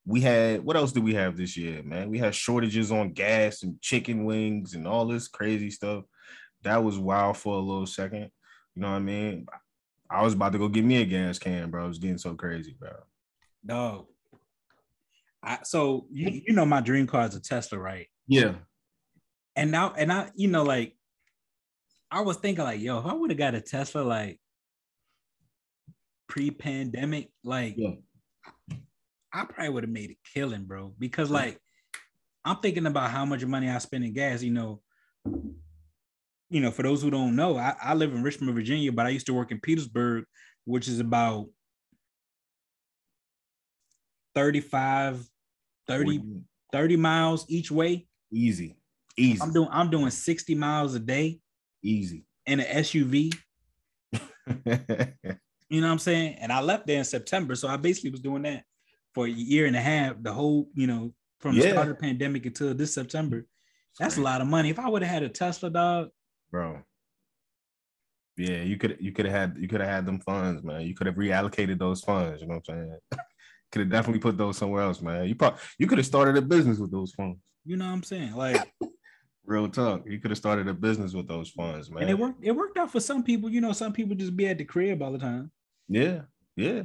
we had what else did we have this year, man? We had shortages on gas and chicken wings and all this crazy stuff. That was wild for a little second. You know what I mean? I was about to go get me a gas can, bro. It was getting so crazy, bro. Dog. I, so you, you know my dream car is a Tesla, right? Yeah. And now and I, you know, like I was thinking, like, yo, if I would have got a Tesla like pre-pandemic, like Yeah. I probably would have made a killing, bro. Because like I'm thinking about how much money I spend in gas, you know. You know, for those who don't know, I, I live in Richmond, Virginia, but I used to work in Petersburg, which is about 35, 30, 30 miles each way. Easy. Easy. I'm doing I'm doing 60 miles a day Easy. in an SUV. You know what I'm saying? And I left there in September. So I basically was doing that for a year and a half, the whole, you know, from the start of the pandemic until this September. That's a lot of money. If I would have had a Tesla dog, bro. Yeah, you could you could have had you could have had them funds, man. You could have reallocated those funds. You know what I'm saying? could have definitely put those somewhere else, man. You probably you could have started a business with those funds. you know what I'm saying? Like, Real talk. You could have started a business with those funds, man. and it worked, it worked out for some people. You know, some people just be at the crib all the time. Yeah, yeah.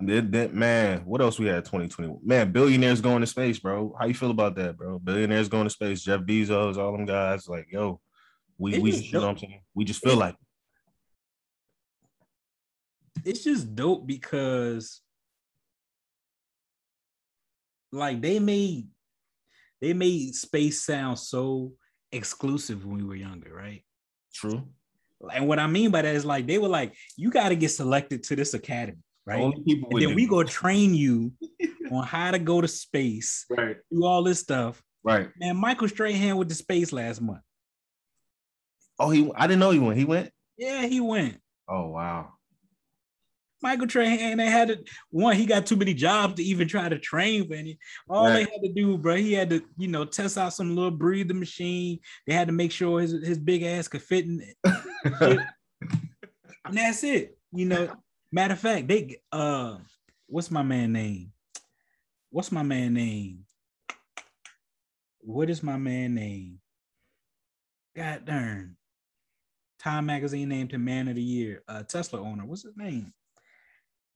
That, that man, what else we had 2020? Man, billionaires going to space, bro. How you feel about that, bro? Billionaires going to space, Jeff Bezos, all them guys, like, yo, we we you know what I'm saying? We just feel like It's just dope because like they made they made space sound so exclusive when we were younger, right? true. And what I mean by that is like they were like, you got to get selected to this academy, right? Only people and then the- we go train you on how to go to space, right, do all this stuff. right. Man, Michael Strahan with the space last month. Oh, he I didn't know he went. He went. Yeah, he went. Oh wow. Michael Strahan, they had to one, he got too many jobs to even try to train for any. All they had to do, bro, he had to, you know, test out some little breather machine. They had to make sure his, his big ass could fit in it. And that's it. You know, matter of fact, they uh what's my man name? What's my man name? What is my man name? God darn. Time magazine named him man of the year. Uh Tesla owner. What's his name?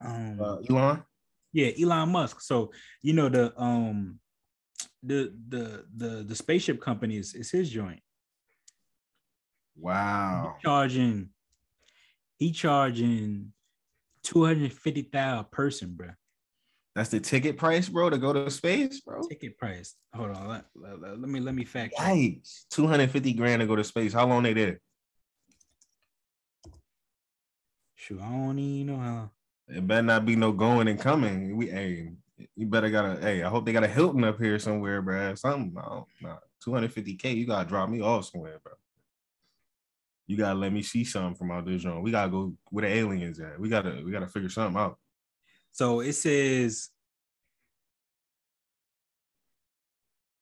Um uh, Elon. yeah, Elon Musk. So you know the um the the the the spaceship company is, is his joint. Wow. He charging he charging 250,000 a person, bro. That's the ticket price, bro, to go to space, bro. Ticket price. Hold on. Let, let- let- me let me fact check. Yikes. 250 grand to go to space. How long they there? Shoot, I don't even know how. It better not be no going and coming. We hey, you better got a hey, I hope they got a Hilton up here somewhere, bro. Something. No, no. 250k, you gotta drop me off somewhere, bro. You gotta let me see something from out this joint. We gotta go where the aliens at. We gotta we gotta figure something out. So it says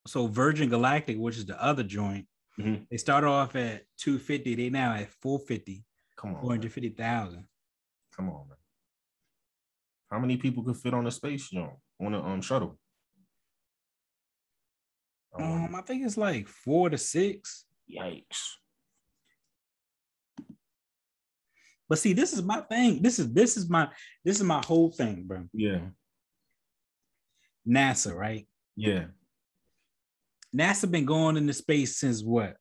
so Virgin Galactic, which is the other joint, Mhm. they started off at 250. They now at 450, Come on, man. 450,000. come on, man. How many people could fit on a space joint on a um shuttle? I. Um, I think it's like four to six. Yikes. But see, this is my thing. This is this is my this is my whole thing, bro. Yeah. NASA, right? Yeah. NASA been going into space since what?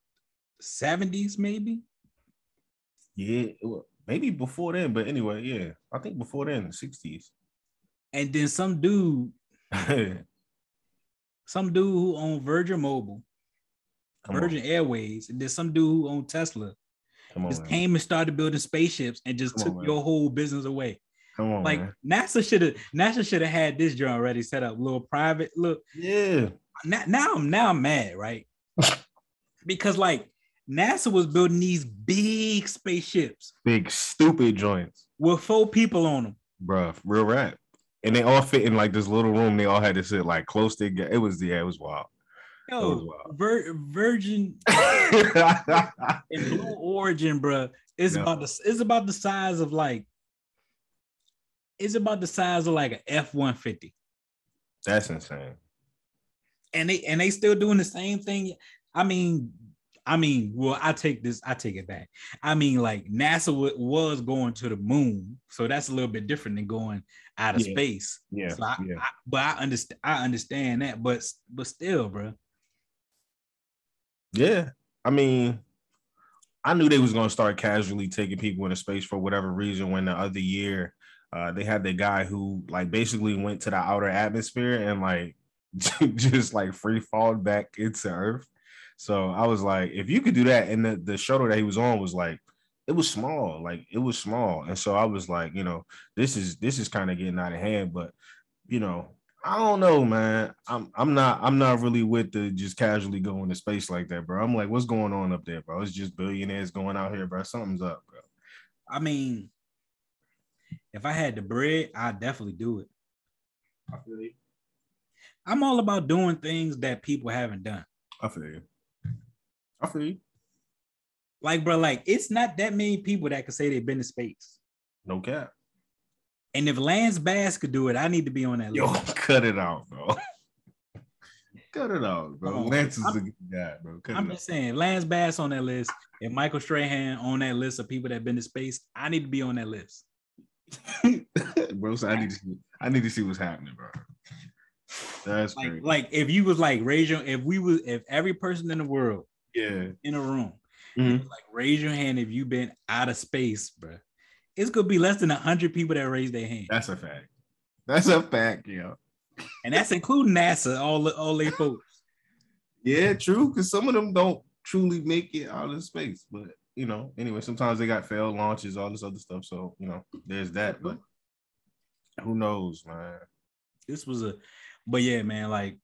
70s, maybe? Yeah. well, Maybe before then, but anyway, yeah. I think before then, the 60s. And then some dude, some dude who owned Virgin Mobile, Virgin Airways, and then some dude who owned Tesla on. Come just man. came and started building spaceships and just Come took on, your whole business away. Come on, like man. NASA should have NASA should have had this joint already set up, little private. Look, Yeah. now, now I'm now I'm mad, right? because like NASA was building these big spaceships Big stupid joints. with four people on them. Bruh, real rap. and they all fit in like this little room. They all had to sit like close together. It was yeah, it was wild. Yo, Vir- Virgin and Blue Origin, bro, it's Yeah. about the it's about the size of like it's about the size of like an F one fifty, That's insane. and they and they still doing the same thing. I mean, I mean, well, I take this, I take it back. I mean, like NASA wa- was going to the moon, so that's a little bit different than going out of Yeah. space. Yeah, So I, yeah. I- but I understand, I understand that, but but still, bro. Yeah. I mean, I knew they was gonna start casually taking people into space for whatever reason when the other year uh they had the guy who like basically went to the outer atmosphere and like just like free fall back into Earth. So I was like, if you could do that, and the, the shuttle that he was on was like it was small, like it was small. And so I was like, you know, this is this is kind of getting out of hand, but you know, I don't know, man. I'm I'm not I'm not really with the just casually going to space like that, bro. I'm like, what's going on up there, bro? It's just billionaires going out here, bro. Something's up, bro. I mean, if I had the bread, I'd definitely do it. I feel you. I'm all about doing things that people haven't done. I feel you. I feel you. Like, bro, like it's not that many people that can say they've been to space. No cap. And if Lance Bass could do it, I need to be on that list. Yo, list. cut it out, bro. cut it out, bro. On. Lance is I'm- a good guy, bro. Cut I'm it just saying, Lance Bass on that list, and Michael Strahan on that list of people that have been to space, I need to be on that list. bro, so I need to see, I need to see what's happening, bro. That's Like, great. like if you was like raise your, if we was, if every person in the world yeah. in a room, Mhm. like raise your hand if you've been out of space, bro. It's gonna be less than hundred people that raise their hand, That's a fact. That's a fact, yo. and that's including NASA, all the all they folks. Yeah, true. Because some of them don't truly make it out of space. But you know, anyway, sometimes they got failed launches, all this other stuff. So you know, there's that. But who knows, man? This was a, but yeah, man, like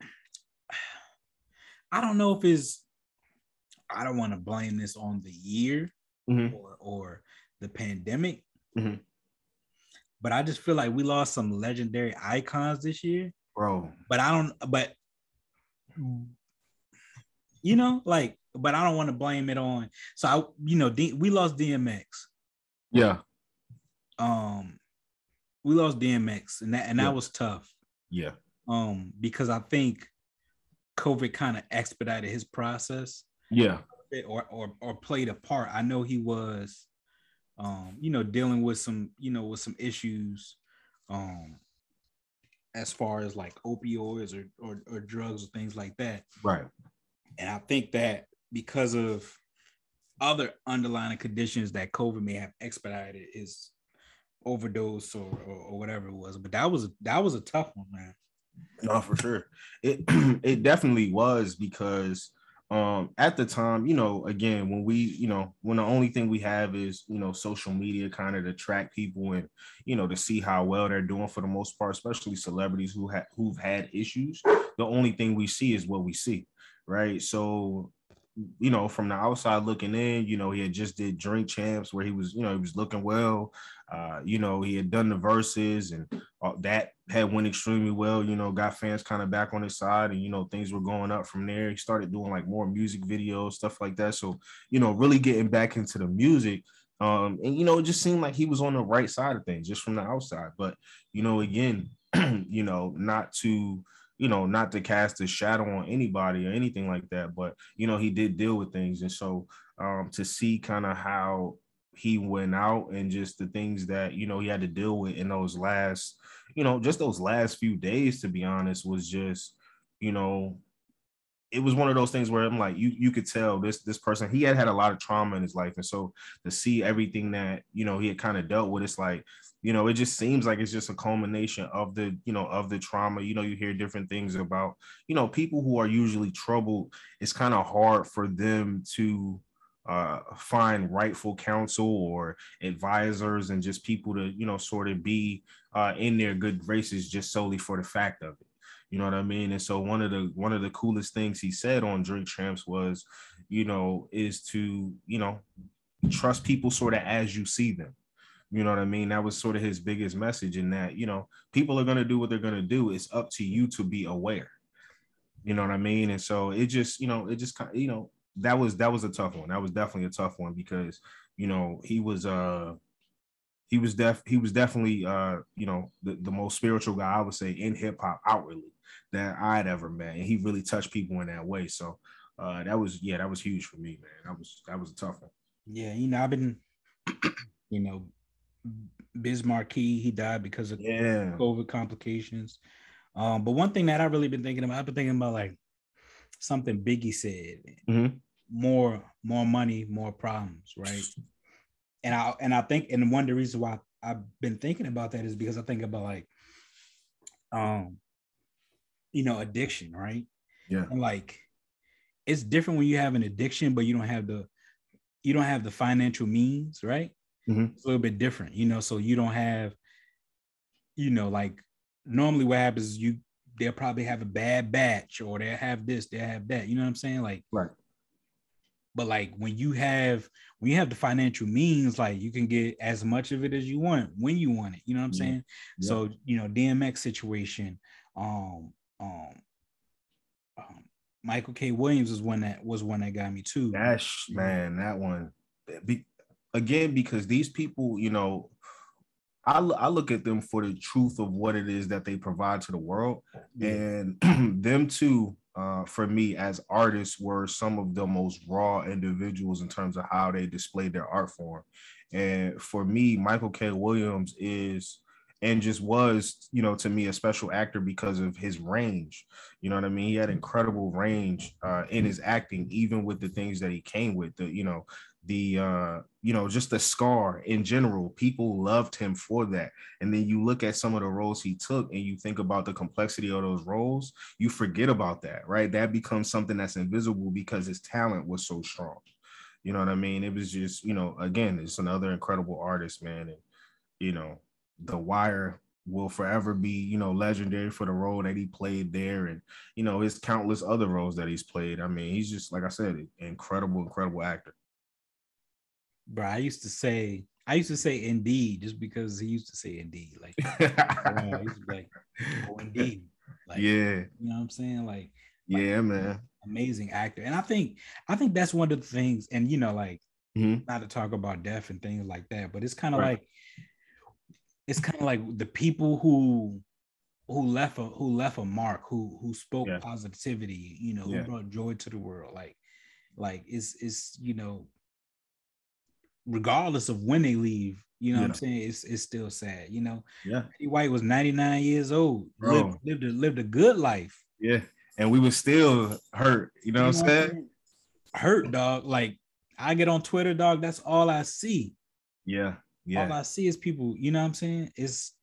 I don't know if it's. I don't want to blame this on the year Mhm. or or the pandemic, Mhm. but I just feel like we lost some legendary icons this year. Bro, But I don't. But you know, like, but I don't want to blame it on. So I, you know, D, we lost DMX. yeah, Um, we lost DMX, and that and Yeah. that was tough. yeah, um because I think COVID kind of expedited his process yeah, or or or played a part. I know he was um you know dealing with some you know with some issues um as far as like opioids or or, or drugs or things like that. right, And I think that because of other underlying conditions that COVID may have expedited his overdose or, or, or whatever it was. But that was that was a tough one, man. no, for sure. It it definitely was because um at the time, you know, again, when we, you know, when the only thing we have is, you know, social media kind of to track people and, you know, to see how well they're doing for the most part, especially celebrities who have who've had issues. The only thing we see is what we see, right? So you know, from the outside looking in, you know, he had just did drink champs where he was, you know, he was looking well. Uh, you know, he had done the Verzuz and uh, that had went extremely well, you know, got fans kind of back on his side and, you know, things were going up from there. He started doing like more music videos, stuff like that. So, you know, really getting back into the music. Um, and, you know, it just seemed like he was on the right side of things just from the outside. But, you know, again, you know, not to, you know, not to cast a shadow on anybody or anything like that, but you know, he did deal with things. And so um to see kind of how he went out and just the things that you know he had to deal with in those last, you know, just those last few days, to be honest, was just, you know, it was one of those things where I'm like, you you could tell this this person he had had a lot of trauma in his life, and so to see everything that you know he had kind of dealt with, it's like you know it just seems like it's just a culmination of the you know of the trauma. You know, you hear different things about you know people who are usually troubled. It's kind of hard for them to uh find rightful counsel or advisors and just people to you know sort of be uh in their good graces just solely for the fact of it you know what I mean? And so one of the one of the coolest things he said on Drink Champs was, you know, is to, you know, trust people sort of as you see them. You know what I mean? That was sort of his biggest message in that, you know, people are going to do what they're going to do. It's up to you to be aware. You know what I mean? And so it just, you know, it just you know, that was that was a tough one. That was definitely a tough one because, you know, he was uh he was def he was definitely uh, you know, the, the most spiritual guy I would say in hip hop outwardly that I'd ever met. And he really touched people in that way. So uh that was yeah, that was huge for me, man. That was that was a tough one. Yeah, you know, I've been, you know, Biz he died because of Yeah. COVID complications. Um, but one thing that I've really been thinking about, I've been thinking about like something Biggie said, Mhm. more, more money, more problems, right? And I and I think and one of the reasons why I've been thinking about that is because I think about like um you know addiction, right? Yeah. And like it's different when you have an addiction, but you don't have the you don't have the financial means, right? Mhm. It's a little bit different, you know. So you don't have, you know, like normally what happens is you they'll probably have a bad batch or they'll have this, they'll have that. You know what I'm saying? Like, Right. but like when you have when you have the financial means, like you can get as much of it as you want when you want it. You know what I'm Yeah. saying? Yeah. So you know, DMX situation, um, um, um, Michael K. Williams was one that was one that got me too. That's man, that one. Be, again, because these people, you know, I, I look at them for the truth of what it is that they provide to the world, and them too. Uh, for me, as artists, were some of the most raw individuals in terms of how they displayed their art form. And for me, Michael K. Williams is and just was, you know, to me a special actor because of his range. You know what I mean? He had incredible range uh, in his acting, even with the things that he came with. The you know the uh, you know just the scar in general. People loved him for that. And then you look at some of the roles he took, and you think about the complexity of those roles. You forget about that, right? That becomes something that's invisible because his talent was so strong. You know what I mean? It was just you know again, it's another incredible artist, man, and you know the Wire will forever be, you know, legendary for the role that he played there and, you know, his countless other roles that he's played. I mean, he's just, like I said, incredible, incredible actor. Bro, I used to say, I used to say indeed just because he used to say indeed. Like, I used to be like, oh, indeed. Like, yeah, you know what I'm saying? Like, yeah, man. amazing actor. And I think, I think that's one of the things, and you know, like, Mhm. not to talk about death and things like that, but it's kind of Right. like, it's kind of like the people who who left a who left a mark who who spoke Yeah. positivity you know Yeah. who brought joy to the world like like it's it's you know regardless of when they leave you know what i'm saying it's it's still sad you know Yeah, Betty white was 99 years old Bro. lived, lived a lived a good life yeah. And we were still hurt. You know what I'm saying? hurt dog like i get on twitter dog that's all i see Yeah, yeah. all i see is people you know what i'm saying it's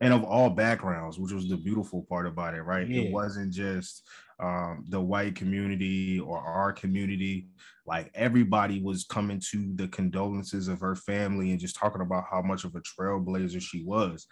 and of all backgrounds, which was the beautiful part about it, right? Yeah. It wasn't just um, the white community or our community. Like everybody was coming to the condolences of her family and just talking about how much of a trailblazer she was.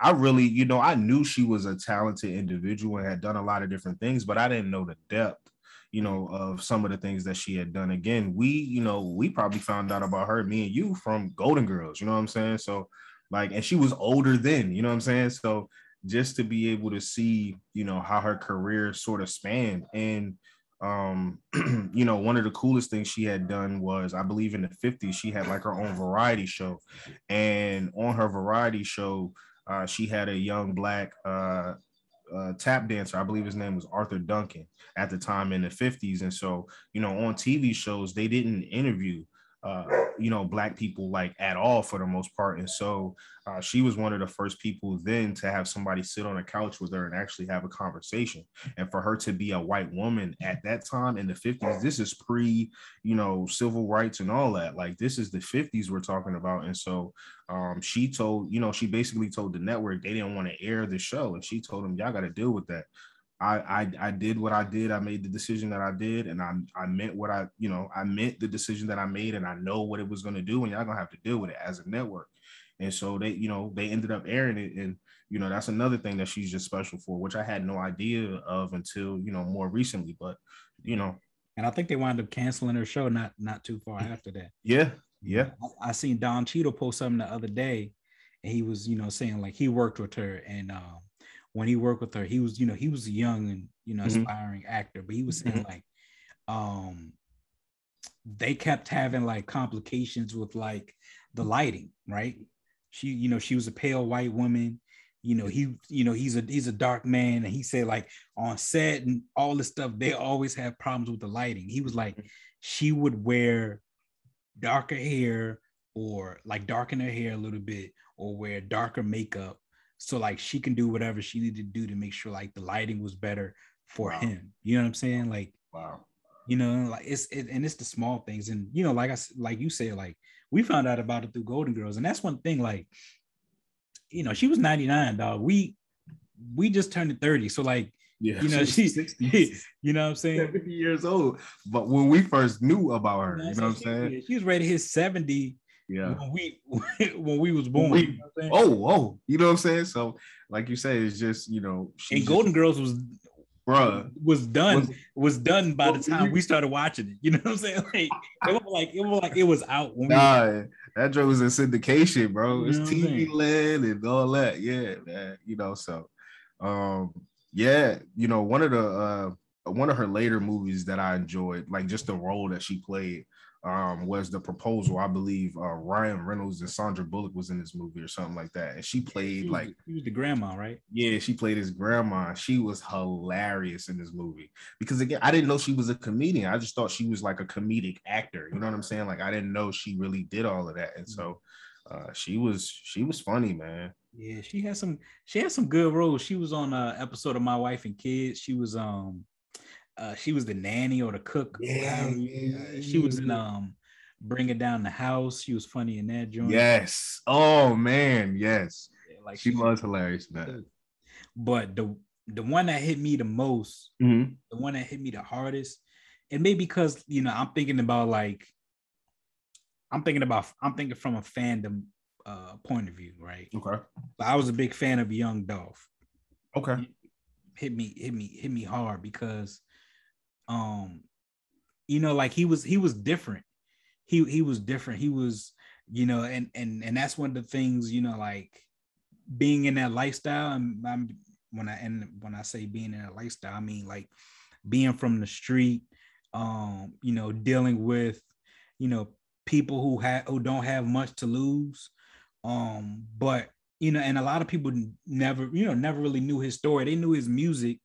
I really, you know, I knew she was a talented individual and had done a lot of different things, but I didn't know the depth, you know, of some of the things that she had done. Again, we, you know, we probably found out about her, me and you, from Golden Girls, you know what I'm saying? So, like, and she was older then, you know what I'm saying? So, just to be able to see, you know, how her career sort of spanned and um you know one of the coolest things she had done was i believe in the 50s she had like her own variety show and on her variety show uh she had a young black uh uh, tap dancer. I believe his name was Arthur Duncan at the time in the 50s. And so, you know, on TV shows, they didn't interview, uh, you know, black people like at all for the most part. And so uh, she was one of the first people then to have somebody sit on a couch with her and actually have a conversation. And for her to be a white woman at that time in the 50s, this is pre, you know, civil rights and all that. Like this is the 50s we're talking about. And so um, she told, you know, she basically told the network they didn't want to air the show. And she told them, y'all got to deal with that. I, I I did what I did. I made the decision that I did, and I I meant what I you know I meant the decision that I made, and I know what it was going to do, and y'all gonna have to deal with it as a network. And so they you know they ended up airing it, and you know that's another thing that she's just special for, which I had no idea of until you know more recently. But you know, and i think they wound up canceling her show not not too far after that yeah, Yeah. I, I seen Don Cheadle post something the other day, and he was, you know, saying like he worked with her, and um, when he worked with her, he was, you know, he was a young and you know Mhm. aspiring actor, but he was saying Mhm. like, um, they kept having like complications with like the lighting, right? She, you know, she was a pale white woman. You know, he, you know, he's a he's a dark man, and he said like on set and all this stuff, they always have problems with the lighting. He was like, she would wear darker hair or like darken her hair a little bit or wear darker makeup so like she can do whatever she needed to do to make sure like the lighting was better for Wow. him you know what i'm saying like Wow. you know like it's it, and it's the small things and you know like i like you said like we found out about it through golden girls and that's one thing like you know she was 99 dog we we just turned 30 so like Yeah. you know she's she 60, you know what i'm saying 70 years old. But when we first knew about her, You you know what I'm saying? she was ready to hit 70 Yeah. when we when we was born. we- you know what I'm saying? Oh, oh, you know what I'm saying? So, like you say, it's just, you know, and just- Golden Girls was bruh. was done was, was- done by the time you- we started watching it. You know what I'm saying? Like it was like it was like it was out when we Nah, that joke was in syndication, bro. It's know what I'm TV land and all that. Yeah, man. You know, so um, yeah, you know, one of the uh one of her later movies that I enjoyed, like just the role that she played, um, was the proposal. I believe uh Ryan Reynolds and Sandra Bullock was in this movie or something like that. And she she played was, like she was the grandma, right? yeah, she played his grandma. She was hilarious in this movie because again, I didn't know she was a comedian. I just thought she was like a comedic actor. You know what I'm saying? Like I didn't know she really did all of that, and so uh, she was she was funny, man. Yeah, she had some she had some good roles. She was on a episode of My Wife and Kids. She was um uh she was the nanny or the cook. Yeah, yeah, she was in um Bring It Down the House. She was funny in that joint. Yes. Oh man, yes. Yeah, like She was hilarious. that. But the the one that hit me the most, Mhm. the one that hit me the hardest, and maybe because you know I'm thinking about like I'm thinking about I'm thinking from a fandom uh point of view, right? Okay. But I was a big fan of Young Dolph. Okay. Hit me, hit me, hit me hard because um you know like he was he was different. He he was different. He was, you know, and and and that's one of the things, you know, like being in that lifestyle and I'm when I and when I say being in that lifestyle, I mean like being from the street, um, you know, dealing with, you know, people who have who don't have much to lose. Um, but you know, and a lot of people never, you know, never really knew his story. They knew his music,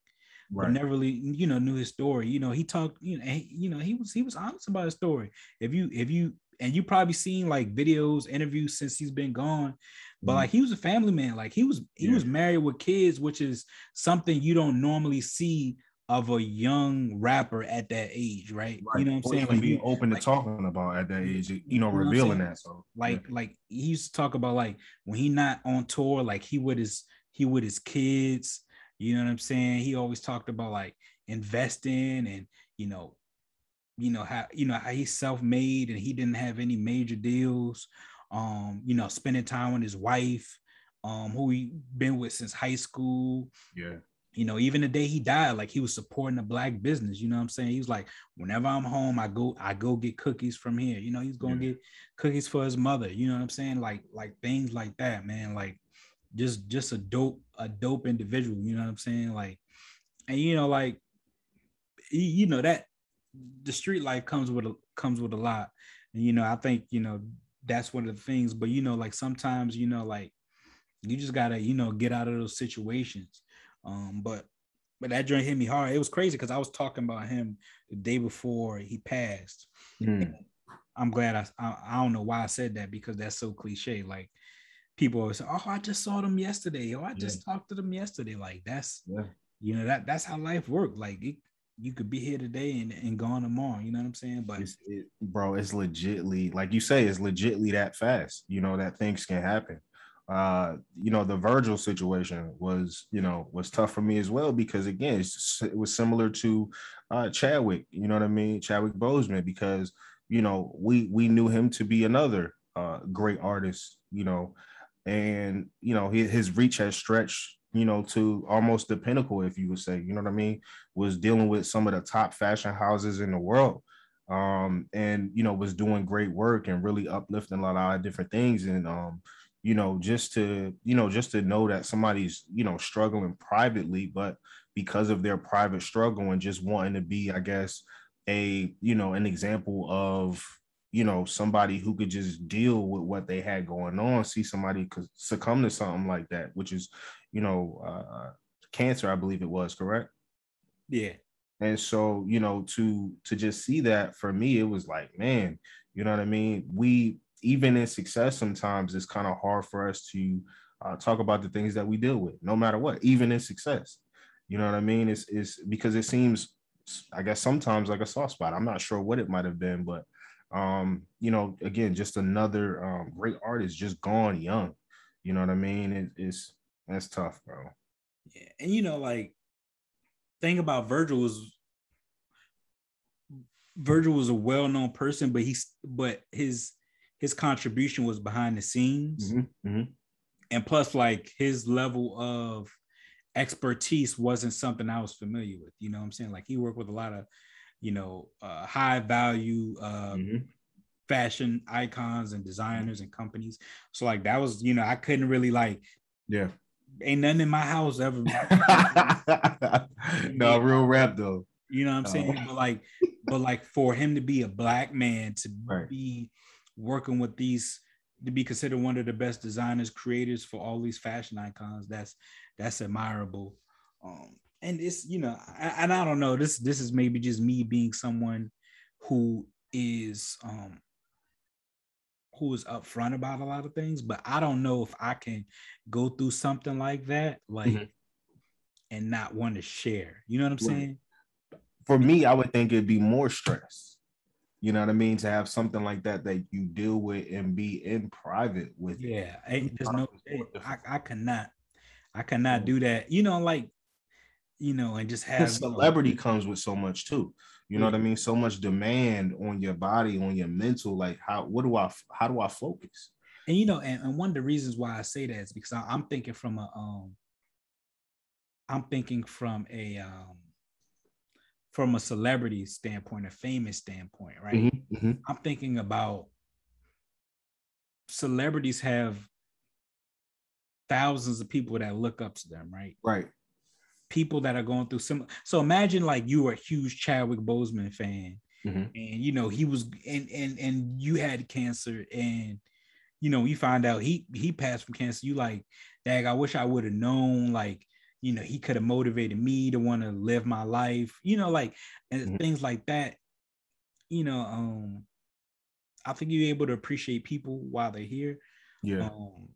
Right. never really, you know, knew his story. You know, he talked, you know, he, you know, he was he was honest about his story. If you if you and you probably seen like videos, interviews since he's been gone, but Mhm. like he was a family man. Like he was he Yeah. was married with kids, which is something you don't normally see of a young rapper at that age, right? You know what I'm Or saying? Like, being you- open to like- talking about at that age, you know, You revealing that. So like like he used to talk about like when he not on tour like he with his he with his kids you know what i'm saying he always talked about like investing and you know you know how you know how he's self-made and he didn't have any major deals um you know spending time with his wife um who he been with since high school yeah. you know, even the day he died, like he was supporting the black business. You know what I'm saying? He was like, whenever I'm home, I go, I go get cookies from here. You know, he's gonna Yeah. get cookies for his mother. You know what I'm saying? Like, like things like that, man. Like, just, just a dope, a dope individual. You know what I'm saying? Like, and you know, like, you, know that the street life comes with a comes with a lot. And you know, I think you know that's one of the things. But you know, like sometimes you know, like you just gotta you know get out of those situations. Um, but but that joint hit me hard. It was crazy because I was talking about him the day before he passed. Mm. I'm glad I, I I don't know why I said that because that's so cliche. Like people always say, "Oh, I just saw them yesterday. Oh, I just talked to them yesterday." Like that's Yeah. you know that that's how life works. Like it, you could be here today and, and gone tomorrow. You know what I'm saying? But It's, it, bro, it's legitly like you say, it's legitly that fast. You know that things can happen. Uh, you know the Virgil situation was, you know, was tough for me as well because again, it's, it was similar to uh, Chadwick. You know what I mean, Chadwick Boseman, because you know we we knew him to be another uh, great artist. You know, and you know his, his reach has stretched. You know, to almost the pinnacle, if you would say. You know what I mean? Was dealing with some of the top fashion houses in the world um, and you know was doing great work and really uplifting a lot of different things. And um, you know, just to you know, just to know that somebody's you know struggling privately, but because of their private struggle and just wanting to be, I guess, a you know an example of you know somebody who could just deal with what they had going on see somebody could succumb to something like that which is you know uh cancer i believe it was correct? Yeah. and so you know to to just see that for me it was like man you know what i mean? We even in success sometimes it's kind of hard for us to uh, talk about the things that we deal with no matter what even in success. You know what i mean? It's, it's because it seems i guess sometimes like a soft spot. I'm not sure what it might have been but um you know again just another um, great artist just gone young you know what i mean it, it's that's tough bro Yeah. And you know, like thing about Virgil was Virgil was a well-known person, but he's but his his contribution was behind the scenes. Mhm, mhm. And plus, like his level of expertise wasn't something I was familiar with. You know what I'm saying? Like he worked with a lot of, you know, uh, high value uh, Mhm. fashion icons and designers and companies. So like that was, you know, I couldn't really like yeah ain't nothing in my house ever no real rap though You know what I'm saying? Oh. But like, but like for him to be a black man to Right. be working with these to be considered one of the best designers, creators for all these fashion icons, that's that's admirable. Um, and it's you know, I, and I don't know. This this is maybe just me being someone who is um who is upfront about a lot of things, but I don't know if I can go through something like that, like Mhm. and not want to share. You know what I'm Right. saying? for me i would think it'd be more stress you know what i mean to have something like that that you deal with and be in private with it. Yeah, ain't there's no I. I cannot I cannot do that. You know, like you know, and just have Because you know, celebrity comes with so much too you know what i mean so much demand on your body on your mental like how what do i how do i focus and you know, and, and one of the reasons why I say that is because I, I'm thinking from a um I'm thinking from a um from a celebrity standpoint, a famous standpoint, right? Mhm, mhm. I'm thinking about celebrities have thousands of people that look up to them, right? right people that are going through some. So imagine like you were a huge Chadwick Boseman fan, Mhm. and you know he was, and and and you had cancer, and you know you find out he he passed from cancer. You like, dag, I wish I would have known. Like, you know, he could have motivated me to want to live my life. You know, like and Mhm. things like that. You know, um, I think you're able to appreciate people while they're here yeah um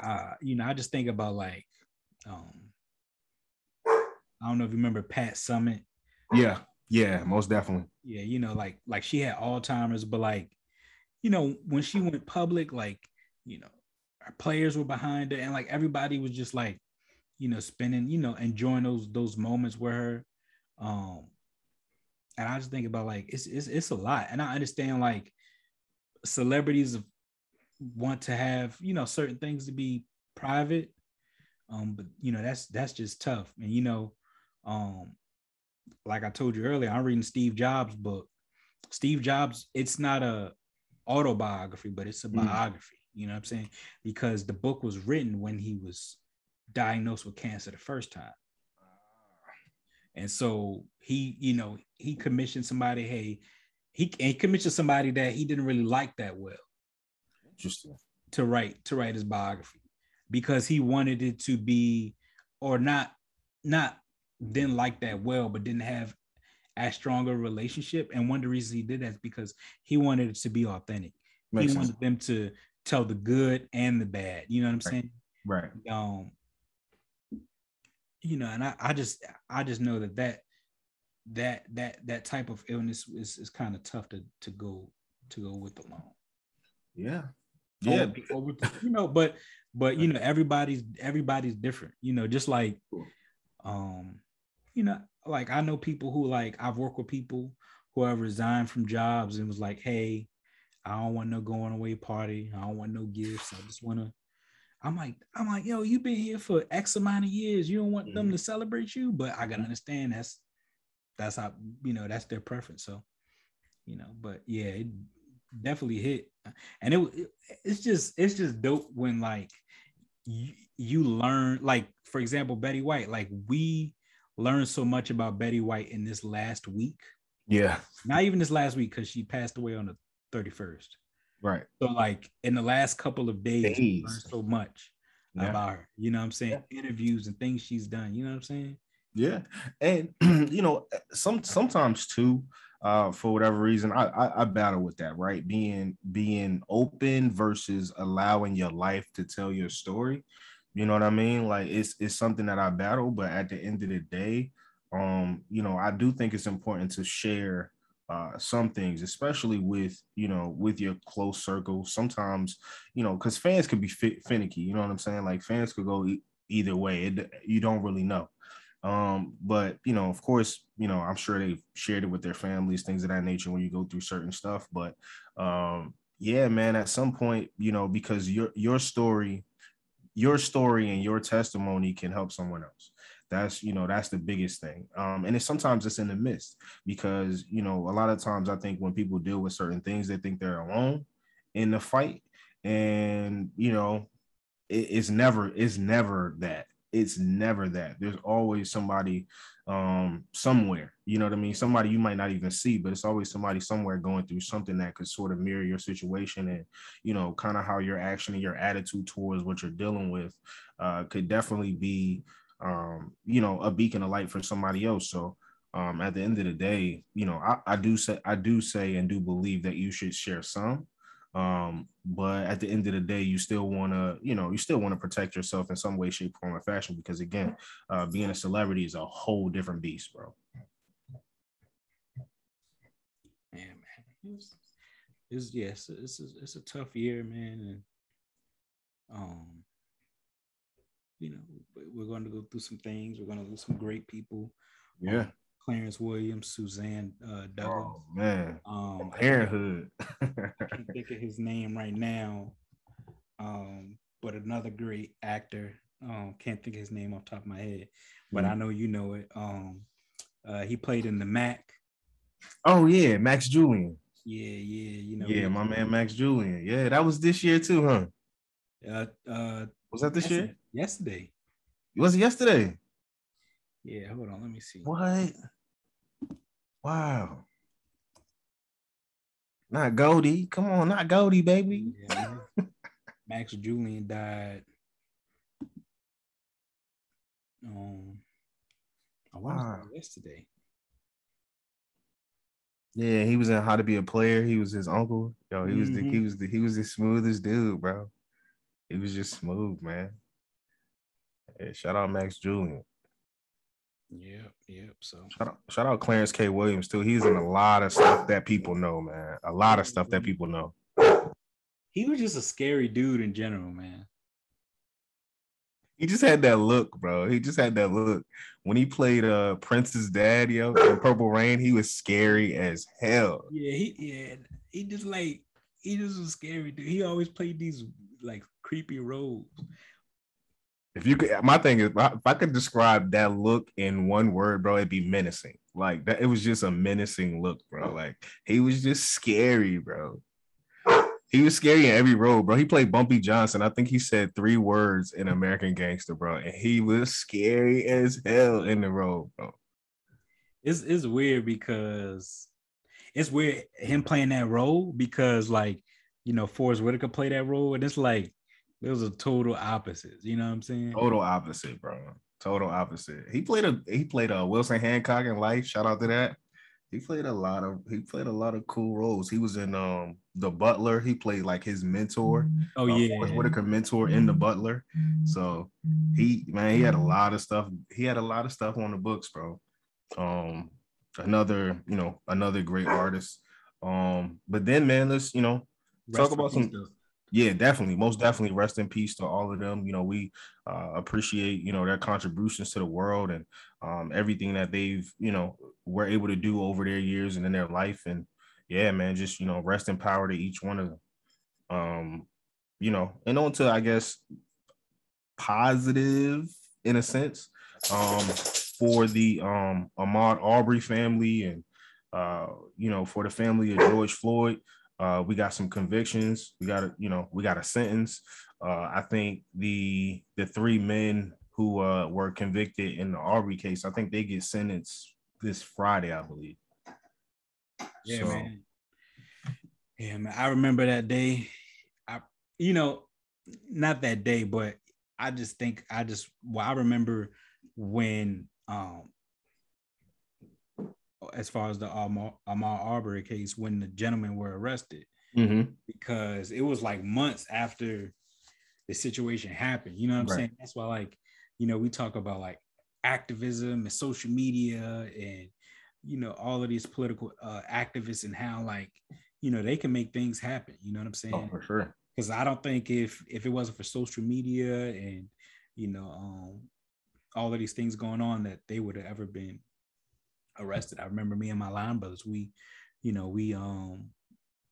uh you know i just think about like um i don't know if you remember pat summitt. Yeah yeah most definitely. Yeah you know like like she had alzheimer's but like you know when she went public like you know our players were behind her and like everybody was just like you know spending you know enjoying those those moments with her. Um and i just think about like it's it's, it's a lot. And i understand like celebrities want to have you know certain things to be private. Um but you know that's that's just tough. And you know um like i told you earlier i'm reading steve jobs book. Steve jobs it's not a autobiography but it's a Mm. biography you know what i'm saying? Because the book was written when he was diagnosed with cancer the first time. And so he you know he commissioned somebody hey he, he commissioned somebody that he didn't really like that well interesting. to write to write his biography because he wanted it to be or not not didn't like that well but didn't have as strong a relationship. And one of the reasons he did that is because he wanted it to be authentic. Makes he sense. wanted them to tell the good and the bad. You know what i'm Right. saying? Right. Um you know and i, I just i just know that that that that that type of illness is, is kind of tough to to go to go with alone. Yeah. Yeah. or, or you know but but you know everybody's everybody's different. You know just like um you know like i know people who like i've worked with people who have resigned from jobs and was like hey i don't want no going away party. I don't want no gifts. I just want to i'm like i'm like yo you've been here for x amount of years. You don't want them Mhm. to celebrate you but i gotta understand that's that's how you know that's their preference. So you know, but yeah, it definitely hit. And it, it it's just it's just dope when like you, you learn like for example Betty White like we learned so much about Betty White in this last week. Yeah. Not even this last week because she passed away on the 31st. Right. So like in the last couple of days, Days. learned so much Yeah. about her. You know what I'm saying? Interviews and things she's done. You know what I'm saying? Yeah, and you know, some sometimes too, uh, for whatever reason, I, I I battle with that, right? Being being open versus allowing your life to tell your story. You know what I mean? Like it's it's something that I battle, but at the end of the day, um, you know, I do think it's important to share uh some things especially with you know with your close circle. Sometimes you know because fans could be fi- finicky you know what i'm saying? Like fans could go e- either way. It, you don't really know. Um but you know of course you know i'm sure they've shared it with their families things of that nature when you go through certain stuff. But um yeah man at some point you know because your your story your story and your testimony can help someone else. That's you know that's the biggest thing. Um and it's sometimes it's in the midst because you know a lot of times i think when people deal with certain things they think they're alone in the fight. And you know it, it's never it's never that it's never that. There's always somebody um somewhere you know what i mean? Somebody you might not even see but it's always somebody somewhere going through something that could sort of mirror your situation and you know kind of how your action and your attitude towards what you're dealing with uh could definitely be um you know a beacon of light for somebody else. So um at the end of the day you know i, I do say i do say and do believe that you should share some um but at the end of the day you still want to you know you still want to protect yourself in some way shape form or fashion because again uh being a celebrity is a whole different beast bro Yeah, man. It's, it's yes, it's, it's it's a tough year, man, and um, you know, we're going to go through some things. We're going to lose some great people. yeah Clarence Williams, Suzzanne uh, Douglas. oh man Um, I can't, parenthood I can't think of his name right now. Um, but another great actor. Um, can't think of his name off the top of my head, but Mm. I know you know it. Um, uh, he played in the Mack. oh yeah max julien Yeah, yeah, you know. yeah my man max julien yeah that was this year too huh Uh, uh, was that this year yesterday. was it yesterday Yeah, hold on, let me see. What? Wow. Not Goldie. Come on, not Goldie, baby. Yeah. Max Julien died. Um, I Wow. yesterday. Yeah, he was in How to Be a Player. He was his uncle. Yo, he was the he Mhm. was the he was the smoothest dude, bro. He was just smooth, man. Yeah, shout out Max Julien. Yep, yep. So Shout out, shout out Clarence K. Williams too. He's in a lot of stuff that people know, man. A lot of stuff that people know. he was just a scary dude in general, man. He just had that look, bro. He just had that look. When he played uh Prince's dad, yo, in Purple Rain, he was scary as hell. Yeah, he yeah, he just like he just was scary dude. He always played these like creepy roles. If you could, my thing is, if I could describe that look in one word, bro, it'd be menacing. Like that, it was just a menacing look, bro. Like he was just scary, bro. He was scary in every role, bro. He played Bumpy Johnson. I think he said three words in American Gangster, bro, and he was scary as hell in the role, bro. It's it's weird because it's weird him playing that role because like you know Forest Whitaker played that role and it's like those are total opposites. You know what I'm saying? Total opposite, bro. Total opposite. He played a he played a Winston Hancock in life. Shout out to that. He played a lot of he played a lot of cool roles. He was in um the Butler. He played like his mentor. Oh uh, yeah, Forest Whitaker mentor in the Butler. So he man, he had a lot of stuff. He had a lot of stuff on the books, bro. Um, another you know another great artist. Um, but then man, let's you know Rest talk about some- though. Yeah, definitely. Most definitely rest in peace to all of them. You know, we uh, appreciate, you know, their contributions to the world and um, everything that they've, you know, were able to do over their years and in their life. And yeah, man, just, you know, rest in power to each one of them. Um, you know, and on to, I guess, positive in a sense um, for the um, Ahmaud Arbery family and Uh, you know, for the family of George Floyd, uh, we got some convictions. We got a, you know, we got a sentence. Uh, I think the the three men who uh, were convicted in the Arbery case, I think they get sentenced this Friday, I believe. Yeah, so. man. Yeah, man. I remember that day. I, you know, not that day, but I just think I just well, I remember when um as far as the Ahmaud Arbery case when the gentlemen were arrested mm-hmm. because it was like months after the situation happened. You know what I'm right. saying? That's why, like, you know, we talk about like activism and social media and you know all of these political uh, activists and how like you know they can make things happen. You know what I'm saying? Oh, for sure. Because I don't think if if it wasn't for social media and you know um, all of these things going on that they would have ever been arrested. I remember me and my line brothers, we, you know, we um,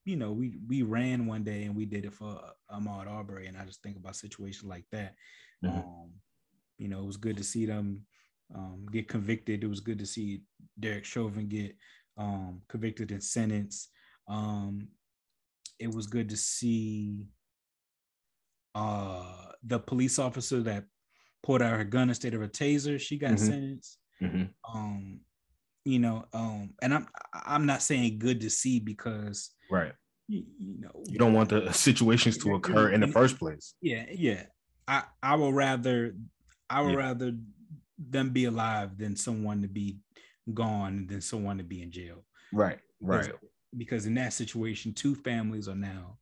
you know, we we ran one day and we did it for Ahmaud Arbery, and I just think about situations like that. Mm-hmm. Um, you know, it was good to see them um, get convicted. It was good to see Derek Chauvin get um, convicted and sentenced. Um, it was good to see uh, the police officer that pulled out her gun instead of a taser. She got mm-hmm. sentenced. Mm-hmm. Um, you know um and i'm i'm not saying good to see because right. you, you know you don't want the situations to occur in the first place. Yeah yeah. I i would rather i would yeah. rather them be alive than someone to be gone than someone to be in jail. Right right. Because, because in that situation two families are now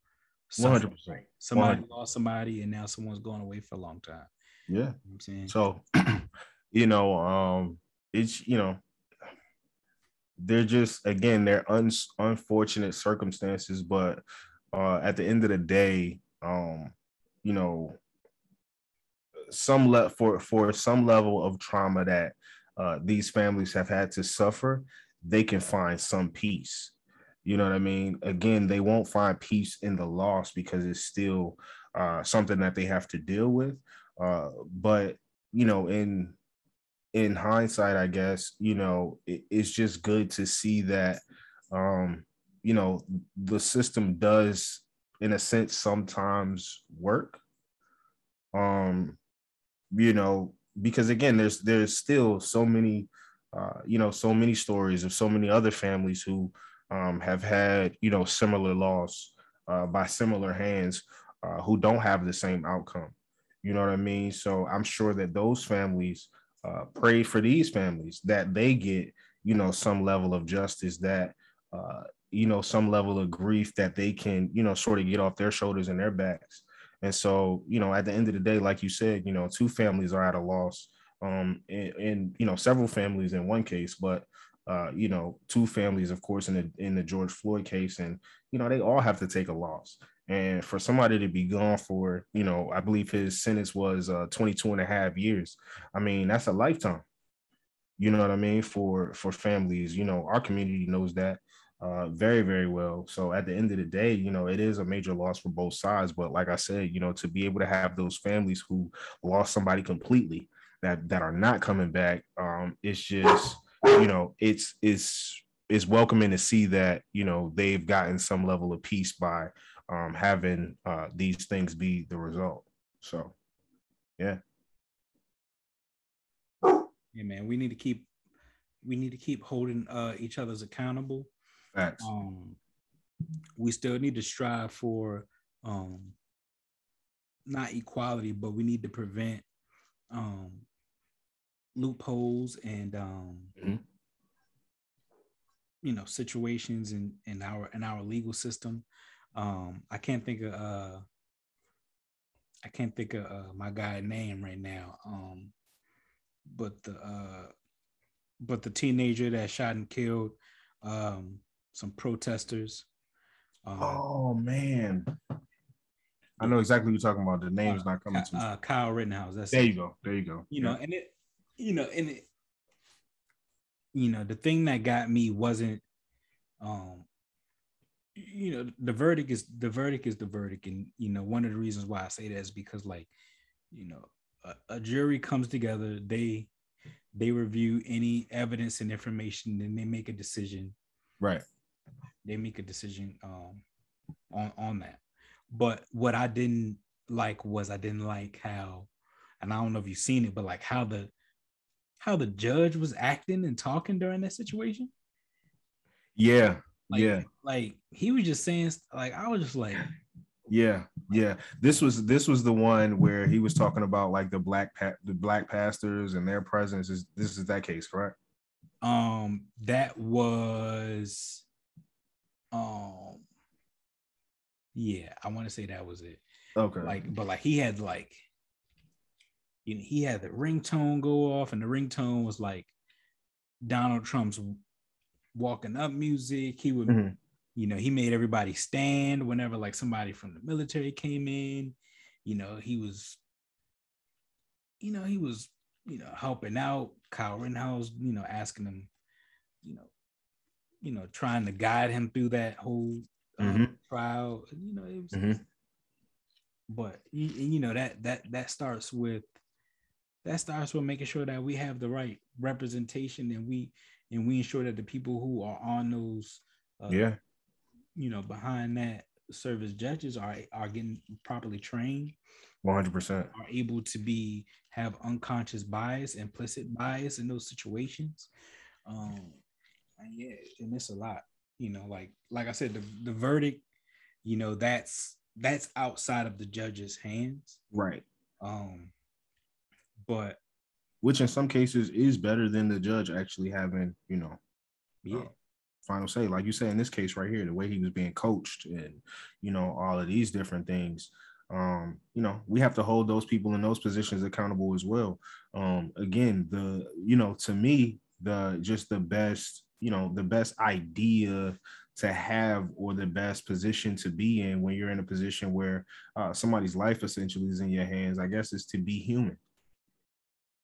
100% somebody 100. lost somebody and now someone's going away for a long time. Yeah. You know i'm saying? So you know um it's you know they're just again they're un- unfortunate circumstances but uh at the end of the day um you know some le- for for some level of trauma that uh these families have had to suffer they can find some peace. You know what i mean? Again they won't find peace in the loss because it's still uh something that they have to deal with. Uh but you know in in hindsight, I guess, you know, it, it's just good to see that, um, you know, the system does, in a sense, sometimes work. Um, you know, because again, there's there's still so many, uh, you know, so many stories of so many other families who um, have had, you know, similar loss uh, by similar hands, uh, who don't have the same outcome. You know what I mean? So I'm sure that those families uh, pray for these families that they get, you know, some level of justice that, uh, you know, some level of grief that they can, you know, sort of get off their shoulders and their backs. And so, you know, at the end of the day, like you said, you know, two families are at a loss, um, and, and you know, several families in one case, but uh, you know, two families, of course, in the in the George Floyd case, and you know, they all have to take a loss. And for somebody to be gone for, you know, I believe his sentence was uh, 22 and a half years. I mean, that's a lifetime. You know what I mean? For for families, you know, our community knows that uh, very, very well. So at the end of the day, you know, it is a major loss for both sides. But like I said, you know, to be able to have those families who lost somebody completely that that are not coming back, um, it's just, you know, it's it's it's welcoming to see that you know they've gotten some level of peace by um, having uh, these things be the result. So, yeah. Yeah, man, we need to keep we need to keep holding uh, each other's accountable. Facts. Um, we still need to strive for um, not equality, but we need to prevent um, loopholes and um, mm-hmm. you know situations in in our in our legal system um, I can't think of uh, I can't think of uh, my guy name right now. Um, but the uh, but the teenager that shot and killed um, some protesters. Um, oh man, I know exactly what you're talking about. The name's uh, not coming to me. Uh, Kyle Rittenhouse. That's there. You go. There you go. You yeah. know, and it, you know, and it, you know, the thing that got me wasn't um you know the verdict is the verdict is the verdict and you know one of the reasons why i say that is because like you know a, a jury comes together they they review any evidence and information and they make a decision Right. They make a decision um on on that. But what I didn't like was I didn't like how, and I don't know if you've seen it, but like how the how the judge was acting and talking during that situation. Yeah. Like, yeah. Like he was just saying, like I was just like, Yeah, yeah. This was this was the one where he was talking about like the black pa- the black pastors and their presence. Is this is that case, correct? um, that was, um, yeah, I want to say that was it. Okay. Like, but like he had like, you know, he had the ringtone go off, and the ringtone was like Donald Trump's walking up music. He would, Mhm. you know, he made everybody stand whenever like somebody from the military came in. You know, he was, you know, he was, you know, helping out Kyle Rittenhouse, you know, asking him, you know, you know, trying to guide him through that whole um, Mhm. trial. You know, it was, Mhm. but you, you know that that that starts with that starts with making sure that we have the right representation and we and we ensure that the people who are on those uh, yeah. you know behind that service judges are are getting properly trained One hundred percent. are able to be have unconscious bias implicit bias in those situations um and yeah and it's a lot you know like like i said the, the verdict you know that's that's outside of the judge's hands Right. um but Which in some cases is better than the judge actually having, you know, yeah uh, final say. Like you say in this case right here, the way he was being coached and you know, all of these different things. Um, you know, we have to hold those people in those positions accountable as well. Um, again, the you know, to me, the just the best, you know, the best idea to have or the best position to be in when you're in a position where uh, somebody's life essentially is in your hands, I guess, is to be human.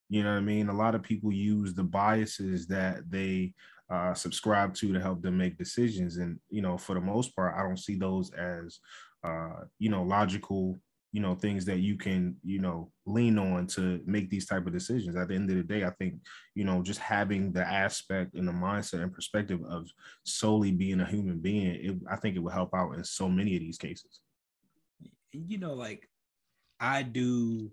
You know what I mean? A lot of people use the biases that they uh, subscribe to to help them make decisions. And, you know, for the most part, I don't see those as, uh, you know, logical, you know, things that you can, you know, lean on to make these type of decisions. At the end of the day, I think, you know, just having the aspect and the mindset and perspective of solely being a human being, it, I think it will help out in so many of these cases. you know like i do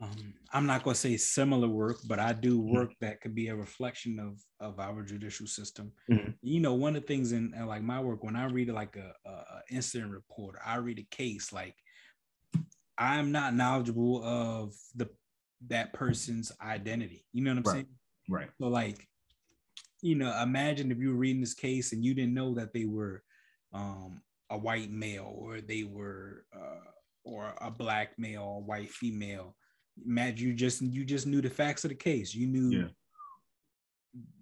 um i'm not going to say similar work but i do work that could be a reflection of of our judicial system Mhm. you know one of the things in, in like my work when i read like a, a a incident report i read a case like i'm not knowledgeable of the that person's identity you know what i'm Right. saying Right. so like, you know, imagine if you were reading this case and you didn't know that they were um, a white male or they were uh, or a black male or white female. Imagine you just you just knew the facts of the case. You knew Yeah.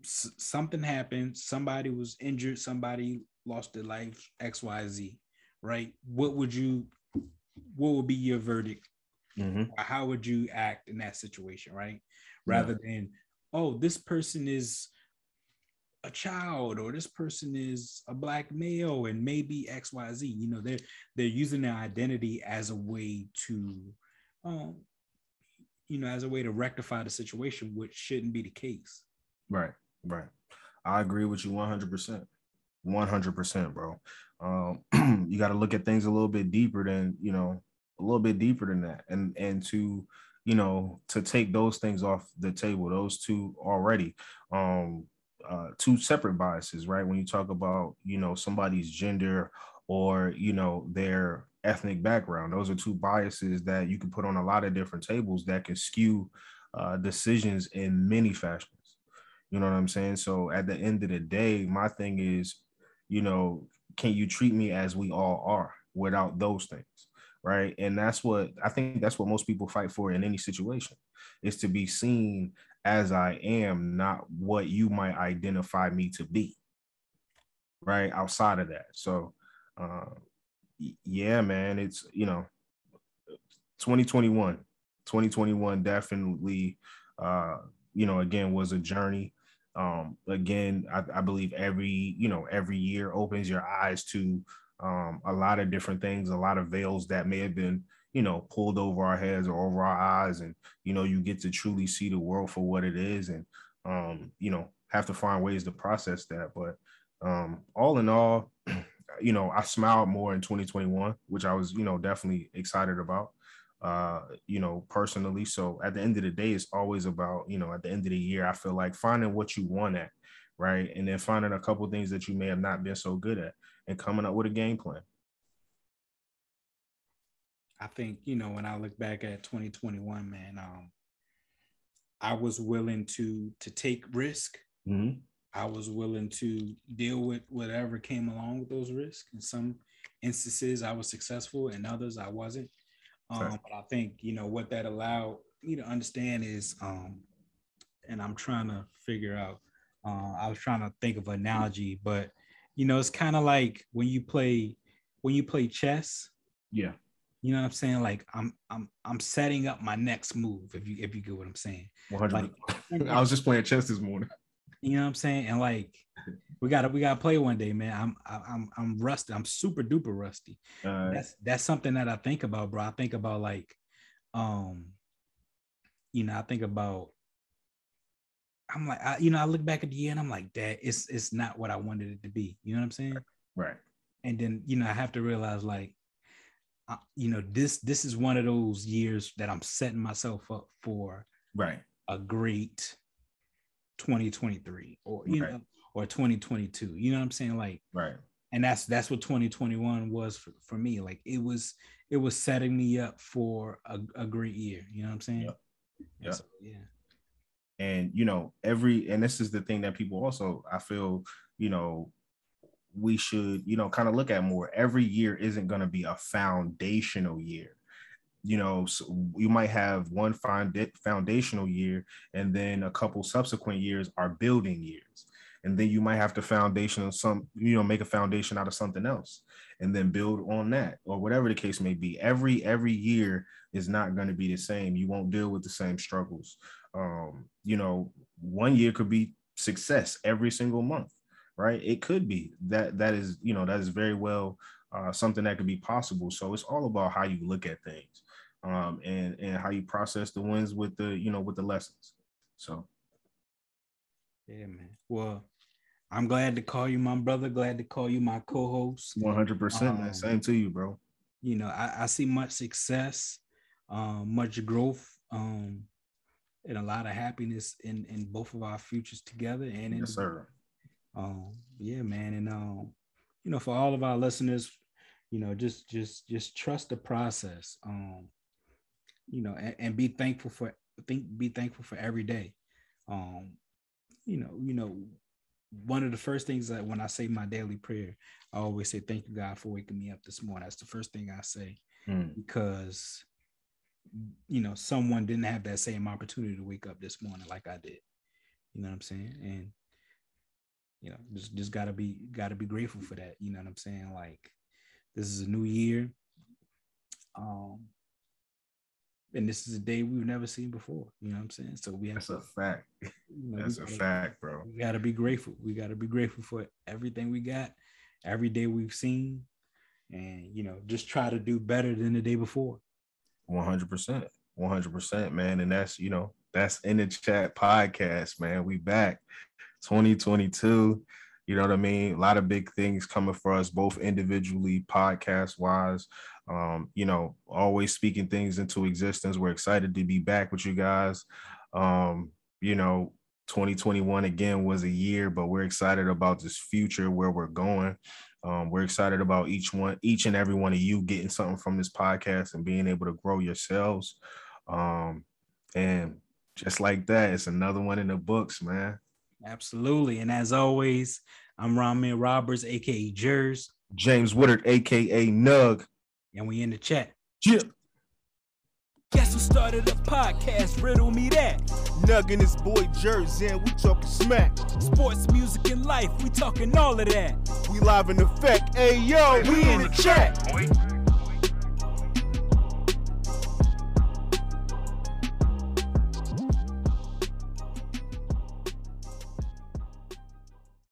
s- something happened. Somebody was injured. Somebody lost their life. X Y Z. Right? What would you? What would be your verdict Mhm. how would you act in that situation, right? Rather than, oh, this person is a child or this person is a black male and maybe XYZ. You know, they're they're using their identity as a way to um, you know, as a way to rectify the situation, which shouldn't be the case. Right, right. I agree with you 100%. 100%, bro. Um, you got to look at things a little bit deeper than, you know, a little bit deeper than that. And, and to, you know, to take those things off the table, those two already, um, uh, two separate biases, right? When you talk about, you know, somebody's gender or, you know, their ethnic background, those are two biases that you can put on a lot of different tables that can skew uh, decisions in many fashions. You know what I'm saying? So at the end of the day, my thing is, you know, can you treat me as we all are without those things? Right. And that's what I think that's what most people fight for in any situation is to be seen as I am, not what you might identify me to be. Right. Outside of that. So, y- yeah, man, it's, you know, 2021, 2021 definitely, uh, you know, again, was a journey um again I, I believe every you know every year opens your eyes to um a lot of different things a lot of veils that may have been you know pulled over our heads or over our eyes and you know you get to truly see the world for what it is and um you know have to find ways to process that. But um, all in all, you know, I smiled more in 2021, which I was, you know, definitely excited about, uh, you know, personally. So at the end of the day, it's always about, you know, at the end of the year, I feel like finding what you want at, right? And then finding a couple things that you may have not been so good at and coming up with a game plan. I think, you know, when I look back at 2021, man, um, I was willing to to take risk. Mm-hmm. I was willing to deal with whatever came along with those risks. In some instances, I was successful, in others, I wasn't. Um, okay. But I think you know what that allowed me to understand is, um, and I'm trying to figure out. Uh, I was trying to think of an analogy, but you know, it's kind of like when you play when you play chess. Yeah. You know what I'm saying? Like I'm I'm I'm setting up my next move. If you if you get what I'm saying. 100. Like, I was just playing chess this morning. You know what I'm saying? And like we gotta we gotta play one day, man. I'm I'm I'm rusty. I'm super duper rusty. Right. That's that's something that I think about, bro. I think about like, um, you know, I think about. I'm like, I, you know, I look back at the year and I'm like, that it's it's not what I wanted it to be. You know what I'm saying? Right. And then you know, I have to realize like, uh, you know, this this is one of those years that I'm setting myself up for. Right. A great 2023 or you right. know or 2022 you know what i'm saying? Like right. and that's that's what 2021 was for, for me. Like it was it was setting me up for a, a great year you know what i'm saying? Yep. Yep. So, yeah. And you know every and this is the thing that people also i feel you know we should you know kind of look at more. Every year isn't going to be a foundational year you know you might have one foundational year and then a couple subsequent years are building years. And then you might have to foundation some you know make a foundation out of something else and then build on that or whatever the case may be. Every every year is not going to be the same. You won't deal with the same struggles. Um you know one year could be success every single month right? It could be. That that is you know that is very well uh, something that could be possible. So it's all about how you look at things um, and and how you process the wins with the you know with the lessons. So, yeah, man. Well, I'm glad to call you my brother. Glad to call you my co-host. One hundred percent, man. Um, Same to you, bro. You know, I, I see much success, um, much growth, um, and a lot of happiness in in both of our futures together. And in, yes, sir. Um, yeah, man, and um, you know, for all of our listeners, you know, just just just trust the process. Um, you know, and, and be thankful for think be thankful for every day. Um, you know, you know, one of the first things that when I say my daily prayer, I always say, Thank you, God, for waking me up this morning. That's the first thing I say mm. because you know, someone didn't have that same opportunity to wake up this morning like I did. You know what I'm saying? And you know, just just gotta be gotta be grateful for that. You know what I'm saying? Like this is a new year. Um, and this is a day we've never seen before. You know what I'm saying? So we have that's to, a fact. You know, that's gotta, a fact, bro. We gotta be grateful. We gotta be grateful for everything we got, every day we've seen, and you know, just try to do better than the day before. One hundred percent, one hundred percent, man. And that's you know, that's in the chat podcast, man. We back, 2022. You know what I mean? A lot of big things coming for us, both individually, podcast wise, um, you know, always speaking things into existence. We're excited to be back with you guys. Um, you know, 2021 again was a year, but we're excited about this future where we're going. Um, we're excited about each one, each and every one of you getting something from this podcast and being able to grow yourselves. Um, and just like that, it's another one in the books, man. Absolutely. And as always, I'm Ramen Roberts, aka Jers. James Woodard, aka Nug and we in the chat. Yeah. Guess who started a podcast? Riddle me that. Nugging this boy Jersey and we talking smack. Sports, music, and life, we talking all of that. We live in effect. Hey yo, we in the chat.